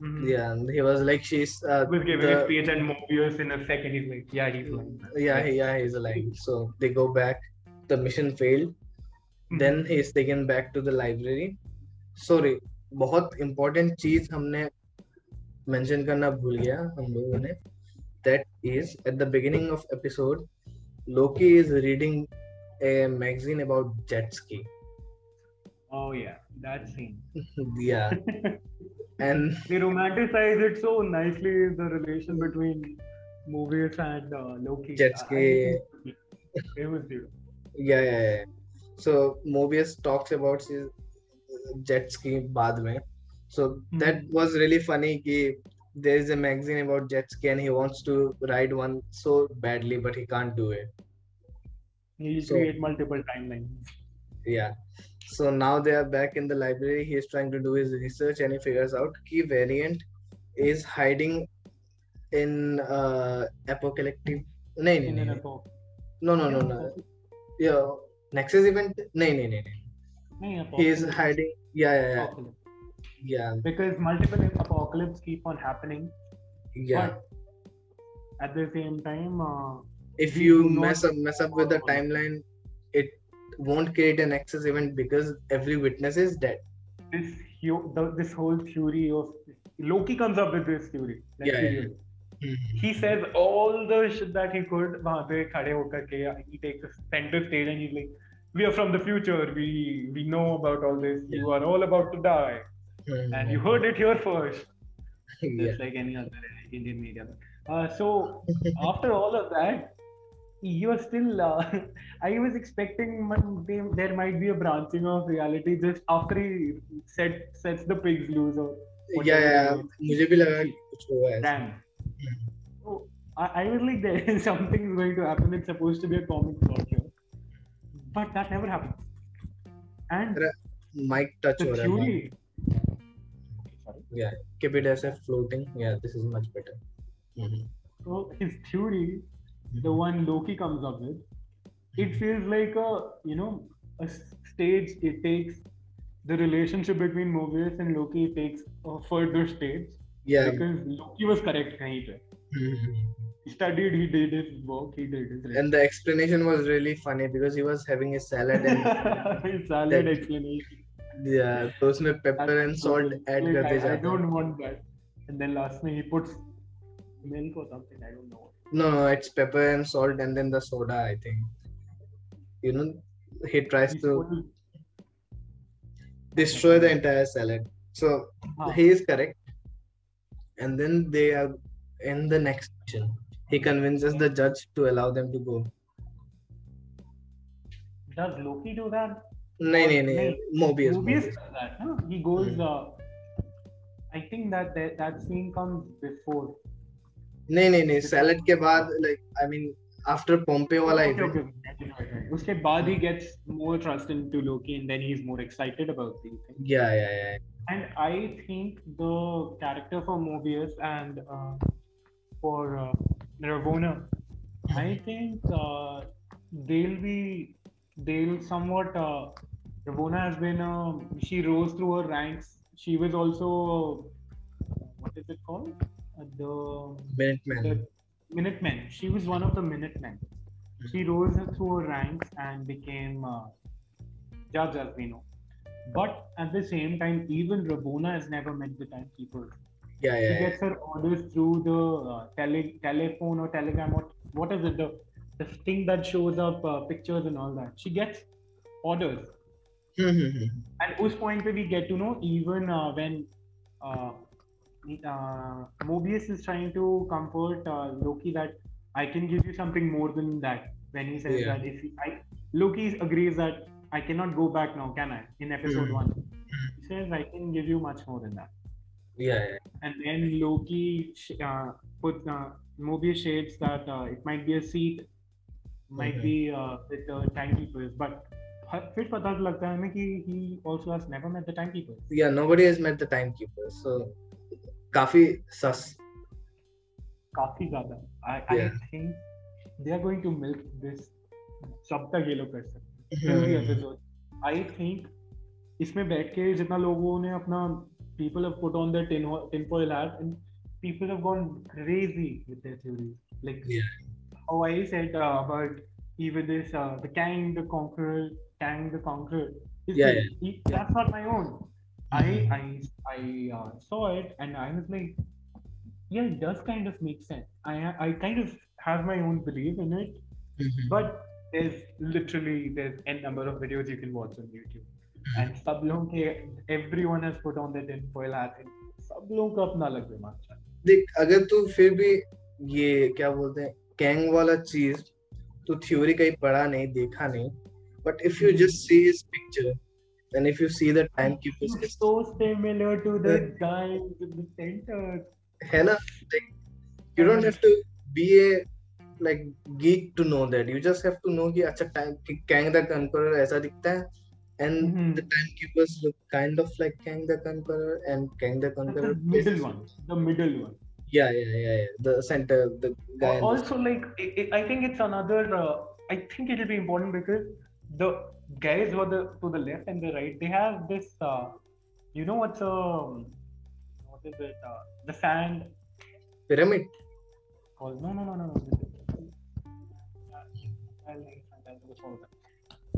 Mhm. Yeah, and he was like, she's uh, He was giving the- a speech and Mobius in a second he's like, yeah, he's lying. yeah, he- yeah, he's lying. So they go back. The mission failed. Mhm. Then he is taken back to the library. Sorry, बहुत important चीज़ हमने mention करना भूल गया हम लोगों ने. That is at the beginning of episode, Loki is reading a magazine about jet ski. Oh yeah, that scene. yeah, and they romanticize it so nicely the relation between Mobius and uh, Loki. Jet I- I ski. think It was beautiful. yeah, yeah, yeah. So Mobius talks about his jet ski बाद में. So that Mhm. was really funny. Ki there is a magazine about jet ski and he wants to ride one so badly, but he can't do it. He So- create multiple timelines. Yeah. So now they are back in the library. He is trying to do his research and he figures out key variant is hiding in uh apocalyptic. No, no, no, no, no, no, no. Yeah, Nexus event. No, no, no. नहीं, He is hiding. Yeah, yeah, yeah. Apocalypse. Yeah, Because multiple apocalypse keep on happening. yeah. But at the same time, uh, If you mess up mess up with the timeline, it won't create a Nexus event because every witness is dead. This this whole theory of Loki comes up with this theory. Like yeah, theory. yeah. Hmm. He says all the shit that he could. Ke, he takes a center stage and he's like, "We are from the future. We we know about all this. Yeah. You are all about to die, mm-hmm. and you heard it here first. yeah. Just like any other Indian media. Uh, so after all of that, you're still uh, I was expecting mon- they- there might be a branching of reality just after he set sets the pigs loose or yeah, yeah, मुझे भी लगा कि कुछ हुआ है Damn. Oh, I, I was like, there is something is going to happen. It's supposed to be a comic plot here. But that never happens. And mic touch the हो रहा है theory. Sorry. yeah keep it as a floating yeah this is much better Mhm. So his theory, the one Loki comes up with, it feels like a you know a s- stage. It takes the relationship between Mobius and Loki takes a further stage yeah because Loki was correct kahin pe. Mhm. He studied, he did his work, he did his. and the explanation was really funny because he was having a salad and his salad explanation. yeah तो उसमें pepper and salt add Like, करते I, I जाते don't want that. And then last night he puts milk or something. I don't know. No, it's pepper and salt, and then the soda. I think. You know, he tries to destroy the entire salad. So he is correct. And then they are in the next. He convinces the judge to allow them to go. Does Loki do that? No, no, no. Mobius. Mobius does that. No? He goes. Mm. Uh, I think that, that that scene comes before नहीं नहीं नहीं salad के बाद like I mean after Pompeii wala okay, okay. उसके बाद he gets more trust into Loki and then he's more excited about these things. Yeah, yeah, yeah. And I think the character for Mobius and uh, for uh, Ravonna, I think uh, they'll be they'll somewhat. Uh, Ravonna has been uh, she rose through her ranks. She was also uh, what is it called? the Minutemen. The Minutemen. She was one of the Minutemen. Mm-hmm. She rose through her ranks and became uh, judge, as we know. But at the same time, even Ravonna has never met the timekeeper. Yeah, yeah. She gets her orders through the uh, tele- telephone or telegram. What what is it? The the thing that shows up uh, pictures and all that. She gets orders. Hmm, hmm, hmm. and उस point we get to know even uh, when uh, uh, Mobius is trying to comfort uh, Loki that I can give you something more than that. When he says Yeah. that if he, I, Loki agrees that I cannot go back now, can I? In episode Mhm. one, he says I can give you much more than that. yeah yeah And then Loki sh- uh, put uh, Mobius shades that uh, it might be a seat, might Mhm. be uh, with the timekeepers, but फिर पता लगता है हमें कि he also has never met the timekeepers. yeah nobody has met the timekeeper so काफ़ी sus काफ़ी ज़्यादा। I I think they are going to milk this सब तक ये लोग कर सकते आई थिंक hmm. इसमें बैठ के जितना लोगों ने अपना people have put on the tin tin foil hat and people have gone crazy with their theory like how I said about even this uh, the kang the conqueror kang the conqueror is yeah, yeah, yeah. that's I I I uh, saw it and I was like yeah it does kind of make sense I I kind of have my own belief in it Mhm. but there's literally there's n number of videos you can watch on YouTube and सब लोगों के everyone has put on their tinfoil hat and सब लोगों का अपना अलग दिमाग चल देख अगर तू फिर भी ये क्या बोलते हैं कैंग वाला चीज तू थ्योरी कहीं पढ़ा नहीं देखा नहीं but if you just see his picture and if you see the time keepers It's so similar to the guy in the center है ना like you don't have to be a like geek to know that you just have to know कि अच्छा time Kang the कंकरर ऐसा दिखता है and Mhm. the timekeepers look kind of like Kang the Conqueror and Kang the That's Conqueror the middle one the middle one yeah yeah yeah yeah the center the guy in the- also like i i I think it's another uh, i think it'll be important because the guys who are the, to the left and the right, they have this. Uh, you know what's um, what is it? Uh, the sand pyramid. No, no, no, no, no.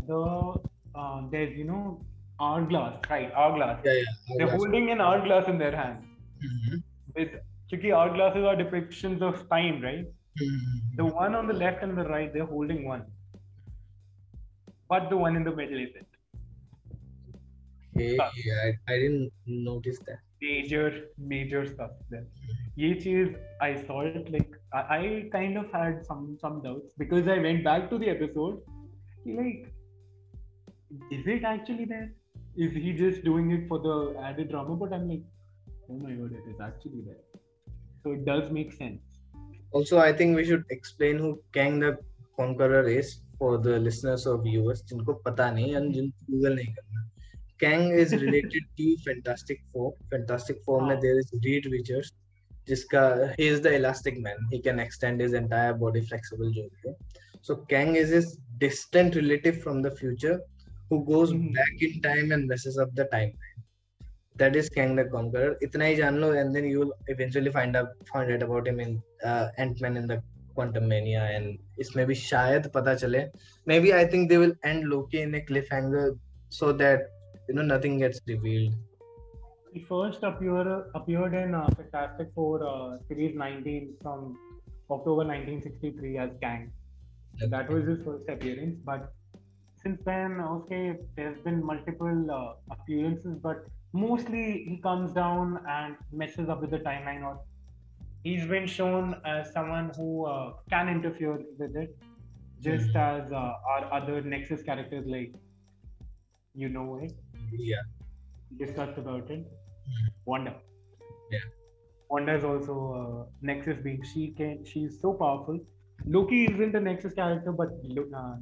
Uh, the uh, there's you know hourglass, right? Hourglass. Yeah, yeah. They're holding an hourglass in their hand. Mm-hmm. With because hourglasses are depictions of time, right? Mm-hmm. The one on the left and the right, they're holding one But the one in the middle isn't. Hey, I, I didn't notice that. Major, major stuff there. ये चीज I saw it like I, I kind of had some some doubts because I went back to the episode. Like, is it actually there? Is he just doing it for the added drama? But I'm like, oh my god, it is actually there. So it does make sense. Also, I think we should explain who Kang the Conqueror is For the listeners or viewers जिनको पता नहीं and जिनको Google नहीं करना. Kang is related to Fantastic Four. Fantastic Four में there is Reed Richards जिसका he is the Elastic Man. He can extend his entire body flexible जो भी है. So Kang is his distant relative from the future who goes Mhm. back in time and messes up the timeline. That is Kang the Conqueror. इतना ही जान लो and then you will eventually find out find out about him in uh, Ant-Man in the Quantum Mania and इसमें भी शायद पता चले. Maybe I think they will end Loki in a cliffhanger so that you know nothing gets revealed. He first appear, appeared in uh, Fantastic Four uh, Series 19 from October 1963 as Kang. That was his first appearance. But since then, okay, there's been multiple uh, appearances, but mostly he comes down and messes up with the timeline. Or he's been shown as someone who uh, can interfere with it, just as uh, our other Nexus characters, like you know it, Yeah. discussed about it. Mhm. Wanda. Yeah. Wanda is also uh, Nexus being. She can. She's so powerful. Loki isn't a Nexus character, but uh,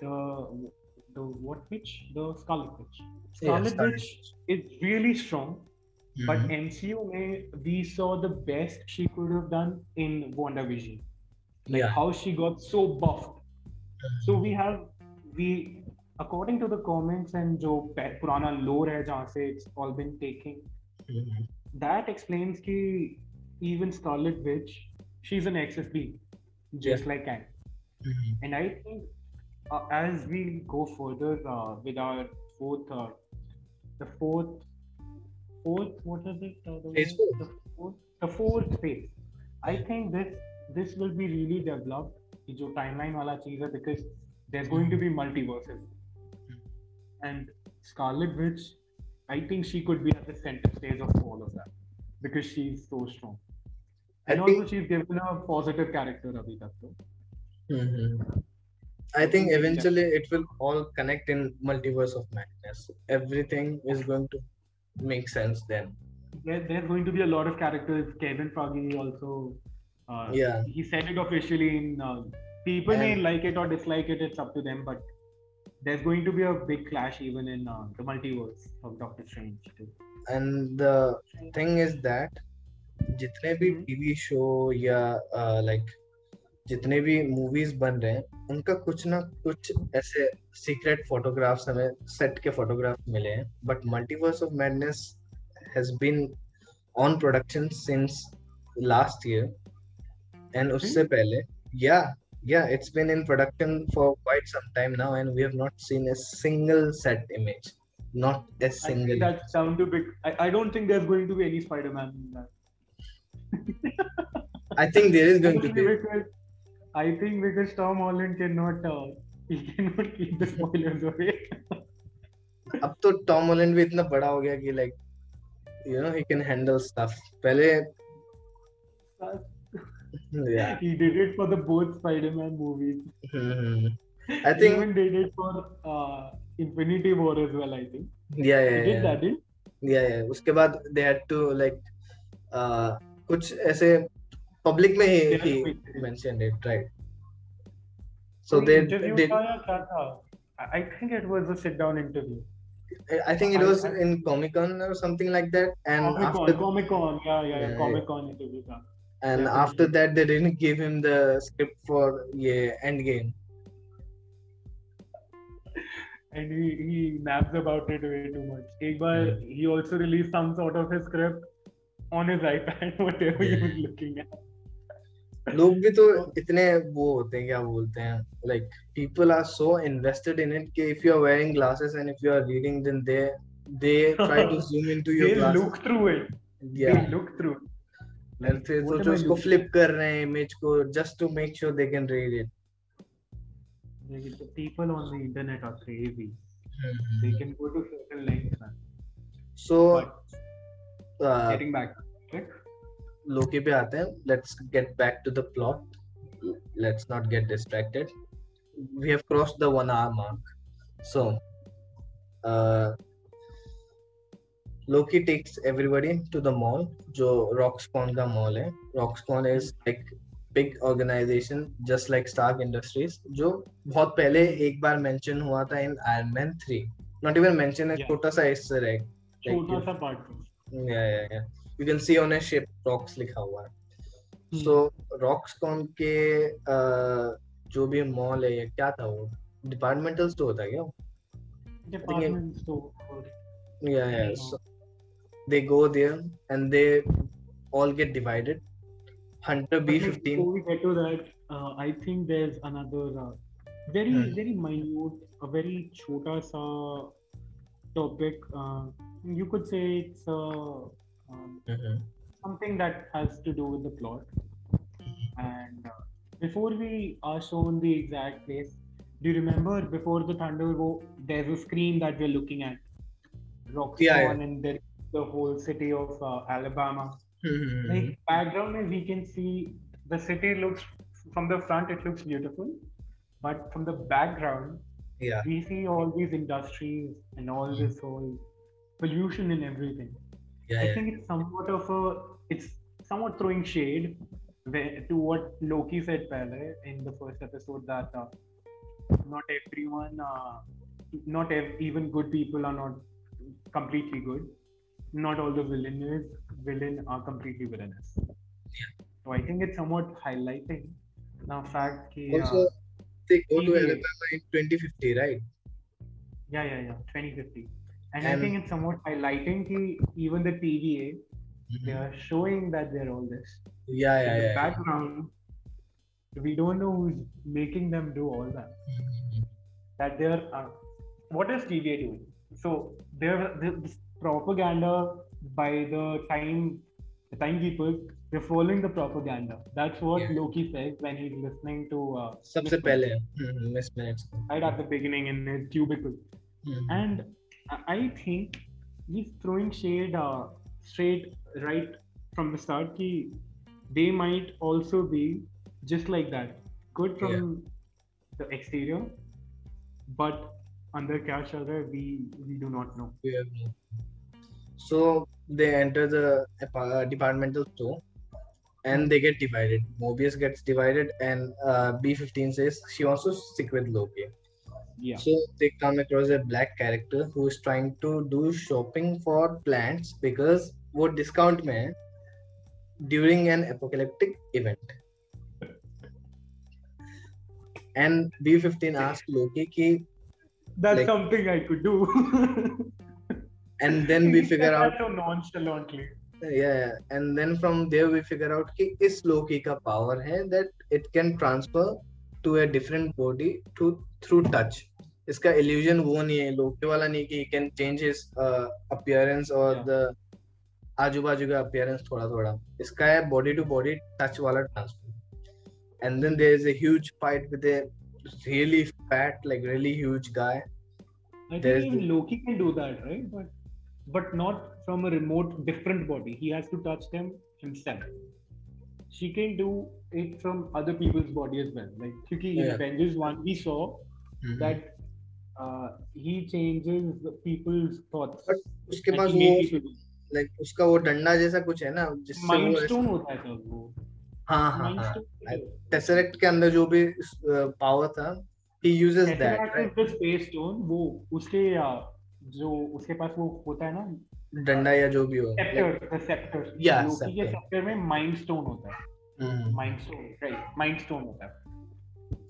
the the what witch? The Scarlet Witch. Scarlet Scarlet Witch is really strong, Mm-hmm. But MCU we saw the best she could have done in WandaVision. Like yeah. how she got so buffed. Mm-hmm. So we have we according to the comments and जो पुराना lore है जहाँ it's all been taking mm-hmm. that explains कि even Scarlet Witch she's a Nexus being just yeah. like Kang mm-hmm. and I think uh, as we go further uh, with our fourth uh, the fourth fourth what is it? Uh, the, phase the fourth the fourth phase. I think this this will be really developed ki jo timeline wala cheez hai because there's going to be multiverses. And scarlet witch i think she could be at the center stage of all of that because she's so strong. And I also think, she's given a positive character abhi tak to. I think eventually it will all connect in multiverse of madness. Everything is going to make sense then. there, there's going to be a lot of characters. Kevin Feige also, uh, Yeah. he said it officially. In uh, people may And- like it or dislike it; it's up to them. But there's going to be a big clash even in uh, the multiverse of Doctor Strange too. And the thing is that जितने भी Mhm. TV show या like जितने भी movies बन रहे हैं उनका कुछ ना कुछ ऐसे सीक्रेट फोटोग्राफ्स हमें सेट के फोटोग्राफ मिले हैं। But Multiverse of Madness has been on production since last year and उससे पहले yeah yeah it's been in production for quite some time now and we have not seen a single set image not a single that sound too big I don't think there is going to be any Spider-Man in that I think there is going to be I think because Tom Holland cannot uh, he cannot keep the spoilers away. अब तो Tom Holland भी इतना बड़ा हो गया कि like you know he can handle stuff पहले yeah he did it for the both Spider-Man movies. Mhm. I He think even did it for uh, Infinity War as well. I think yeah yeah he yeah did yeah that. Did yeah yeah उसके बाद they had to like uh, कुछ ऐसे publicly he, he mentioned it right so they did i think it was a sit down interview I think it was I, I, in Comic Con or something like that, and Comic Con, Comic Con, yeah, yeah, yeah, Comic Con interview. And yeah, after yeah. that, they didn't give him the script for yeah Endgame. And he, he naps about it way too much. but yeah. Hmm. he also released some sort of his script on his iPad, whatever he was looking at. लोग भी तो इतने वो होते हैं क्या बोलते हैं like people are so invested in it कि if you are wearing glasses and if you are reading then they they try to zoom into your glasses look through it they look through फिर सोचो उसको flip कर रहे हैं image को just to make sure they can read it लेकिन the people on the internet are crazy they can go to certain length so getting back Loki पे आते हैं let's get back to the plot let's not get distracted we have crossed the one hour mark so uh, Loki takes everybody to the mall जो Roxcon का mall है Roxcon is like big organization just like Stark Industries जो बहुत पहले एक बार mention हुआ था in Iron Man 3 not even mention है Yeah. छोटा सा egg Like, छोटा सा part yeah yeah yeah you can see on a ship rocks लिखा हुआ है Hmm. सो रॉक्सकॉन के uh, जो भी मॉल है क्या था वो डिपार्टमेंटल स्टोर था क्या department store. या या Yeah. so they go there and they all get divided hunter b15 Before we get to that, uh, I think there's another uh, very Hmm. very minute, a very chota sa topic. Uh, you could say it's uh, um, Mhm. something that has to do with the plot. And uh, before we are shown the exact place, do you remember before the thunder go? There's a screen that we're looking at, Roxxon, Yeah, yeah. and then the whole city of uh, Alabama. Mhm. like background is we can see the city looks from the front it looks beautiful but from the background yeah we see all these industries and all this whole pollution and everything yeah i yeah. think it's somewhat of a it's somewhat throwing shade to what loki said Pele in the first episode that uh, not everyone uh, not ev- even good people are not completely good. Not all the villain is villain are completely villainous. So i think it's somewhat highlighting the fact ki, uh, also they go to TVA. alabama in 2050 right? Yeah yeah yeah. 2050 and, i And- think it's somewhat highlighting ki, even the tva they are showing that they're all this yeah in yeah the yeah background we don't know who's making them do all that Mhm. that they're uh, what is TVA doing? So they're this propaganda by the time the timekeepers. They're following the propaganda. That's what Yeah. Loki says when he's listening to uh, सबसे Miss पहले Minutes, miss minutes right at the beginning in his cubicle, and I think he's throwing shade uh, straight right from the start. He, they might also be just like that. Good from yeah. the exterior, but under Cash we we do not know. Yeah. So they enter the uh, departmental store and they get divided. Mobius gets divided, and uh, B15 says she wants to stick with Loki. Yeah. So they come across a black character who is trying to do shopping for plants because वो discount में है during an apocalyptic event. And B15 asks Loki कि That's Like- something I could do. and then we figure out so nonchalantly. yeah and then from there we figure out कि इस लोकी का power है that it can transfer to a different body to through touch इसका illusion वो नहीं है Loki वाला नहीं कि you can change his appearance और द आजू बाजू का अपियरेंस थोड़ा थोड़ा इसका है बॉडी टू बॉडी टच वाला transfer and then there is a huge fight with a really fat like really huge guy there is Loki can do that right but but not from a remote different body he has to touch them himself she can do it from other people's body as well like क्योंकि in Avengers 1 we saw that uh, he changes the people's thoughts. उसके पास वो like उसका वो डंडा जैसा कुछ है ना जिससे Mind वो stone होता है सब वो. हाँ हाँ हाँ टेसरेक्ट के अंदर जो भी पावर था he uses that is the space stone. वो उसके uh, जो उसके पास वो होता है ना डंडा या जो भी हो सेप्टर के scepter. सेप्टर में माइंड स्टोन होता है mind stone right mind stone होता है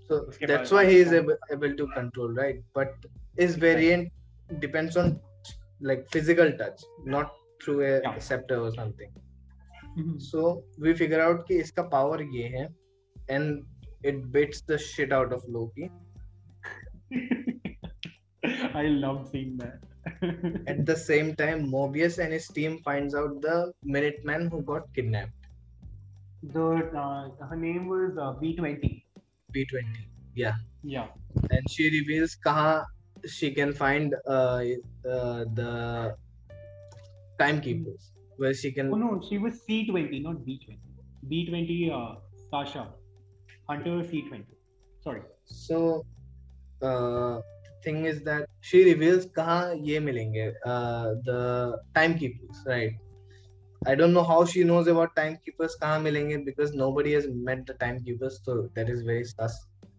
so उसके that's बाद- why he is able, able to control right but his variant depends on like physical touch not through a Yeah. scepter or something so we figure out कि इसका power ये है and it beats the shit out of Loki I love seeing that. At the same time, Mobius and his team finds out the Minuteman who got kidnapped. the uh, her name was uh, B20. P20. Yeah. Yeah. And she reveals kaha she can find uh, uh, the timekeepers where she can Oh no, she was C20, not B20. B20 uh, Sasha. Hunter C20. Sorry. so uh, thing is that she reveals kaha ye milenge uh, the timekeepers right I don't know how she knows about timekeepers kaha milenge because nobody has met the timekeepers so that is very sus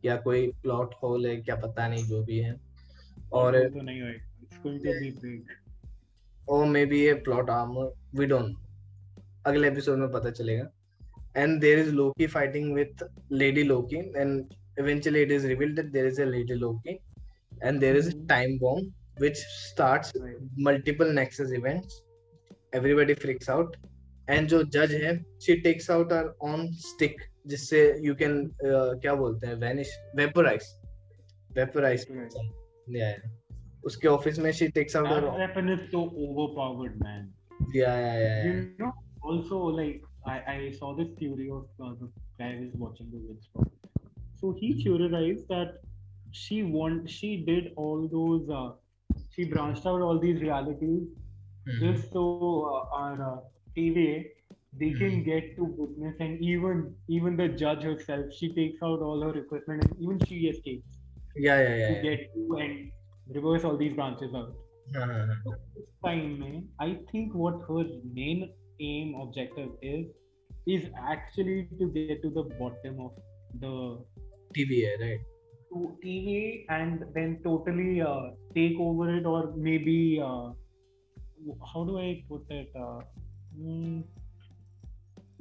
या कोई plot hole है क्या पता नहीं जो भी है और तो नहीं होएगा. It's going to be big. or maybe a plot armor we don't know. अगले एपिसोड में पता चलेगा and there is Loki fighting with Lady Loki and eventually it is revealed that there is a Lady Loki and there is a Mhm. time bomb which starts multiple Nexus events everybody freaks out and जो जज है she takes out her on stick जिससे you can क्या बोलते हैं vanish vaporise vaporise या उसके office में she takes out her weapon is so overpowered man yeah yeah yeah you know also like I I saw this theory of uh, the guy who's watching the witch from. So he theorized that she want she did all those uh, she branched out all these realities mm-hmm. just so uh, our uh, TV, they can mm-hmm. get to witness and even even the judge herself she takes out all her equipment and even she escapes yeah yeah yeah, to yeah. get to and reverse all these branches out uh-huh. uh-huh. so this time man, i think what her main aim objective is is actually to get to the bottom of the tva right to tva and then totally uh, take over it or maybe uh, how do I put it? Uh, mm,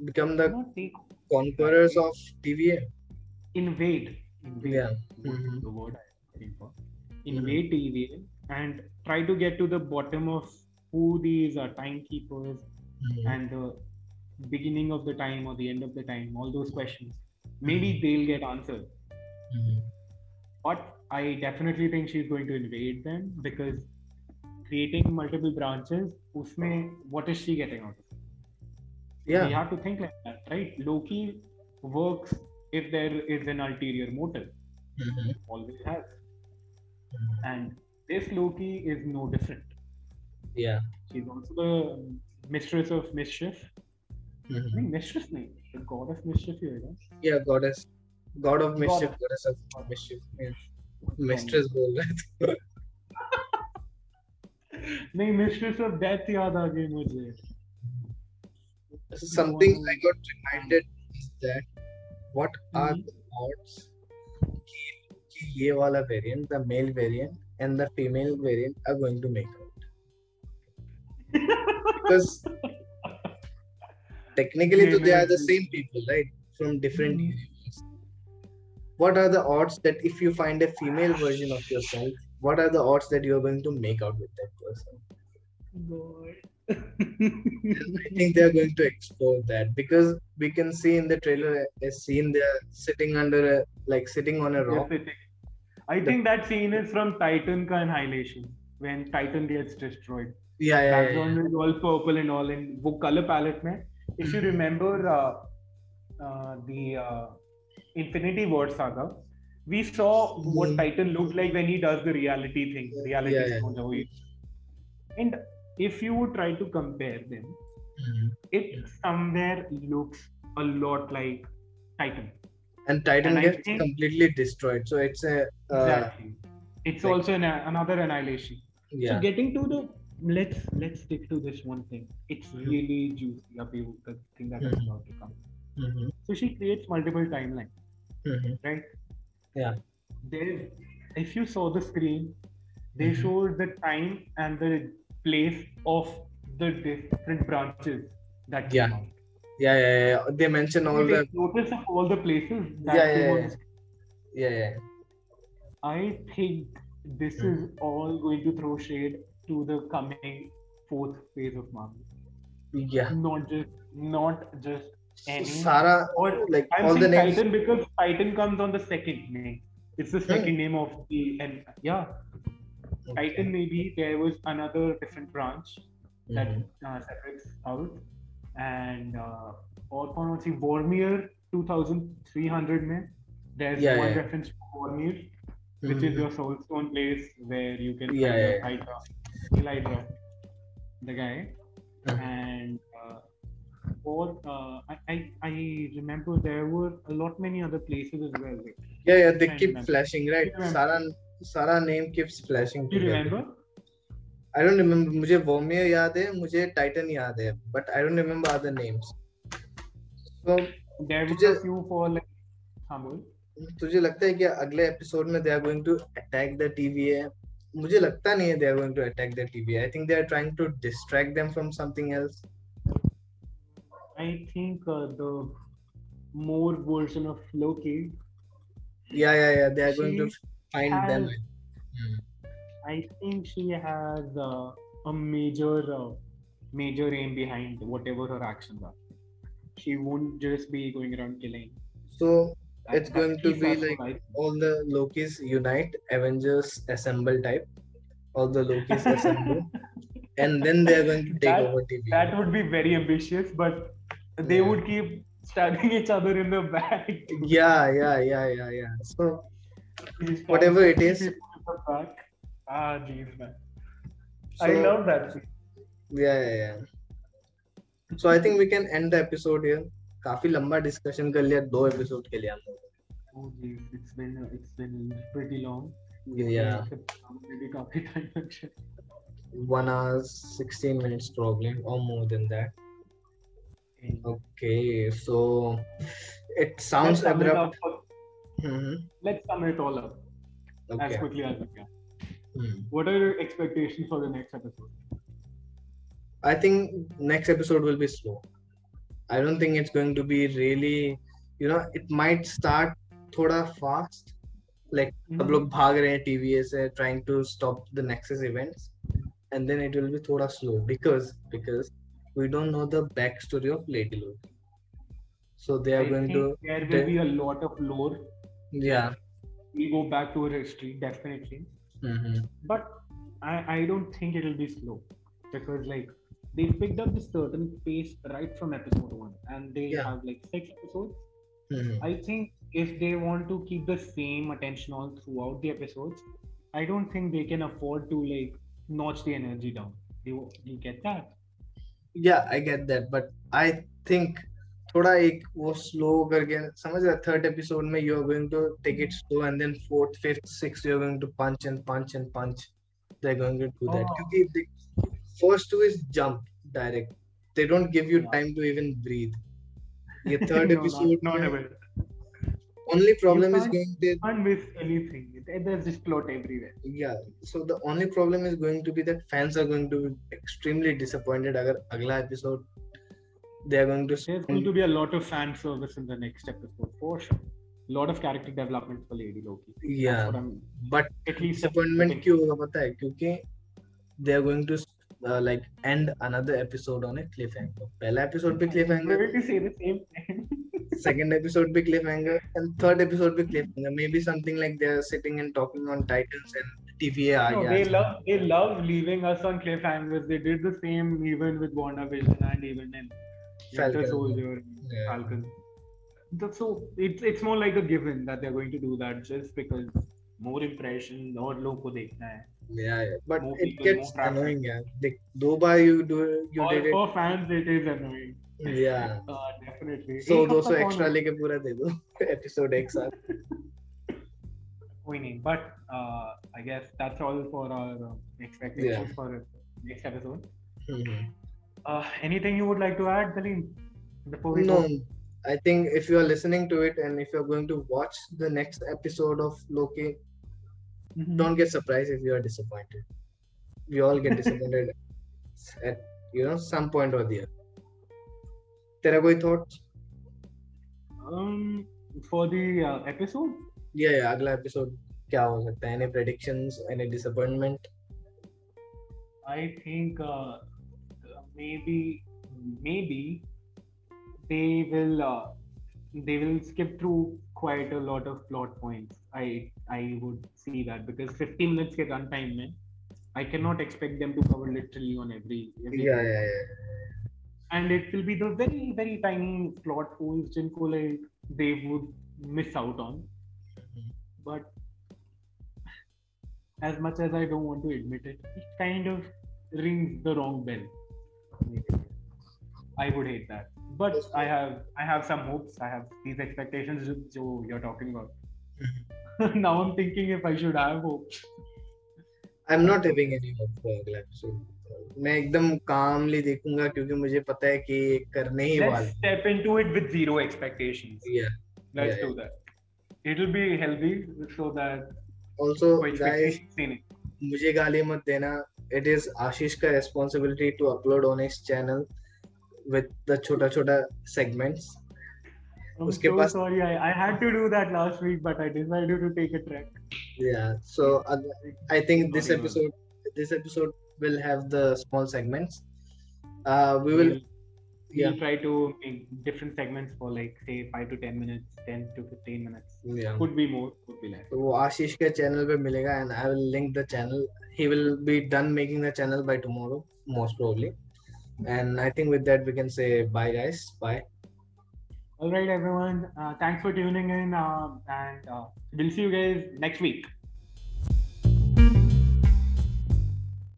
become the take conquerors of TVA invade. invade Yeah. Mhm. The word I'm looking for. Invade TVA and try to get to the bottom of who these uh, timekeepers Mhm. and the beginning of the time or the end of the time, all those questions. Maybe they'll get answered. Mhm. But I definitely think she's going to invade them because creating multiple branches, usme, what is she getting out of it? We yeah have to think like that, right? Loki works if there is an ulterior motive, Mhm. always has. Mhm. And this Loki is no different. yeah She's also the mistress of mischief. Mhm. नहीं mistress नहीं, the god of mischief ही होगा. yeah goddess god of mischief of- goddess of mischief yeah. mistress बोल रहे थे नहीं mistress of death याद आ गई मुझे. something I got reminded is that what are Mhm. the odds कि कि ये वाला variant the male variant and the female variant are going to make out because technically Yeah, तो they are the maybe. same people right from different Mhm. universes what are the odds that if you find a female version of yourself what are the odds that you are going to make out with that person I think they are going to explore that because we can see in the trailer a scene they're sitting under a, like sitting on a rock. I think that scene is from Titan Annihilation when Titan gets destroyed. Yeah, yeah. That yeah, one yeah. is all purple and all in book color palette man. If you remember uh, uh, the uh, Infinity War saga, we saw what Mhm. Titan looked like when he does the reality thing, reality Yeah, yeah. And if you would try to compare them, Mhm. it somewhere looks a lot like Titan. And Titan And gets think- completely destroyed. So it's a uh, Exactly. It's like- also an, another annihilation. yeah. So getting to the let's let's stick to this one thing. It's really juicy. Abhi, the thing that is Mhm. about to come. Mhm. So she creates multiple timelines, Mhm. right? Yeah. There, if you saw the screen, they Mhm. showed the time and the place of the different branches that Yeah. out. Yeah, yeah, yeah. They mention all the notice of all the places that Yeah, yeah, yeah. yeah, yeah. I think this Hmm. is all going to throw shade to the coming fourth phase of Marvel. Yeah. Not just not just any Sara or like I'm all the saying names. Titan because Titan comes on the second name. It's the Hmm. second name of the and yeah. Titan maybe there was another different branch that Mhm. uh, separates out, and uh, और कौन सी Vormir 2300 में there's Yeah, one yeah. reference to Vormir, which is Mhm. your soulstone place where you can Yeah, find yeah, your Hydra, Hydra, the guy, Mhm. and uh, or uh, I, I remember there were a lot many other places as well. Like, Yeah, yeah, they I keep remember. flashing, right? Sara, Sara name keeps flashing. do you remember? I don't remember. मुझे वोमियर याद है, मुझे Titan याद है, but I don't remember other names. So There तुझे- a few for like हाँ बोल तुझे लगता है कि अगले एपिसोड में they are going to attack the TVA मुझे लगता नहीं है they are going to attack the TVA I think they are trying to distract them from something else I think uh, the more version of Loki. Yeah, yeah, yeah. They are going to find has, them. Hmm. I think she has uh, a major, uh, major aim behind whatever her actions are. She won't just be going around killing. So that, it's going to be like all the Lokis unite, Avengers assemble type. All the Lokis assemble. and then they are going to take that, over TV. That would be very ambitious, but they Yeah. would keep stabbing each other in the back. Yeah, yeah, yeah, yeah, yeah. So These Whatever it stabbing is. people in the back. Ah, jeez, man. So, I love that. scene. Yeah, yeah, yeah. So I think we can end the episode here. काफी लंबा discussion कर लिया दो episode के लिए हम लोग Oh, jeez, it's been it's been pretty long. Yeah, Maybe काफी time लग गया. one hour, 16 minutes probably, or more than that. Okay, so it sounds let's abrupt. It mm-hmm. Let's sum it all up okay. as quickly as we can. Mm. What are your expectations for the next episode? I think next episode will be slow. I don't think it's going to be really, you know, it might start thoda fast. Like mm-hmm. log bhag rahe TVS TVA trying to stop the Nexus events and then it will be thoda slow because because we don't know the backstory of Lady Loki. So they are I going think to there will be a lot of lore. yeah. We go back to her history definitely, hmm but I I don't think it will be slow because like they picked up this certain pace right from episode one, and they Yeah. have like six episodes. hmm I think if they want to keep the same attention all throughout the episodes, I don't think they can afford to like notch the energy down. You you get that? Yeah, I get that, but I think थोड़ा एक वो slow करके समझ रहा third episode में you are going to take it slow and then fourth fifth six you are going to punch and punch and punch they are going to do that Oh. क्योंकि first two is jump direct they don't give you Yeah. Time to even breathe ये third No, not- episode not में ever. only problem is going to Can't miss anything. There- There's just plot everywhere. yeah so the only problem is going to be that fans are going to be extremely disappointed अगर अगला episode they are going to There's going to be a lot of fan service in the next episode for sure. Lot of character development for Lady Loki. Yeah but at least thinking. क्यों होगा पता है क्योंकि they are going to like and another episode on a cliffhanger पहला episode पे cliff I'm hanger say the same thing. Cliffhanger and third episode पे cliffhanger maybe something like they are sitting and talking on Titans and No, गया they love they love leaving us on cliffhangers. They did the same even with WandaVision and even in Falcon. Soldier, Yeah. Falcon. So it's it's more like a given that they're going to do that just because more impression और लोग को देखना है. yeah, yeah. but More it people, gets annoying यार देख दो बार you do you For, did for fans, it is annoying. it yeah Uh, definitely. सौ एक दो हफ्ता सौ कौन एक्स्ट्रा है? लेके पूरा दे दो एपिसोड एक साथ कोई नहीं. But uh, I guess that's all for our uh, expectations for next episode. Mhm. Uh, anything you would like to add, Daleen? Before we No, go? I think if you are listening to it and if you're going to watch the next episode of Loki, Mhm. don't get surprised if you are disappointed. We all get disappointed at you know some point or the other. तेरा कोई thoughts? Um, for the uh, episode, Yeah, yeah, अगला episode क्या हो सकता है? Any predictions? Any disappointment? I think uh, maybe maybe they will uh, they will skip through quite a lot of plot points. I I would see that because 15 minutes के run time में I cannot expect them to cover literally on every. every yeah, Yeah, yeah, yeah. and it will be the very very tiny plot holes jinko like they would miss out on. But as much as i don't want to admit it it kind of rings the wrong bell. I would hate that. But i have i have some hopes. I have these expectations jo you're talking about. Mm-hmm. Now i'm thinking if i should have hopes. I'm not having any hope for soon मैं एकदम कामली देखूँगा क्योंकि मुझे पता है कि करने ही वाला step into it with zero expectations yeah let's do that it will be healthy so that also guys मुझे गाली मत देना। इट इज़ आशीष का responsibility to upload on his channel with the छोटा छोटा सेगमेंट्स उसके so pass sorry I I had to do that last week but I decided to take a track yeah so I think this episode this episode episode this episode will have the small segments uh we will We'll, yeah we'll try to make different segments for like say five to ten minutes, ten to fifteen minutes. yeah Could be more, could be less. तो वो आशीष के channel पे मिलेगा and I will link the channel he will be done making the channel by tomorrow most probably and I think with that we can say bye guys bye All right, everyone. Uh, thanks for tuning in, uh, and uh, we'll see you guys next week.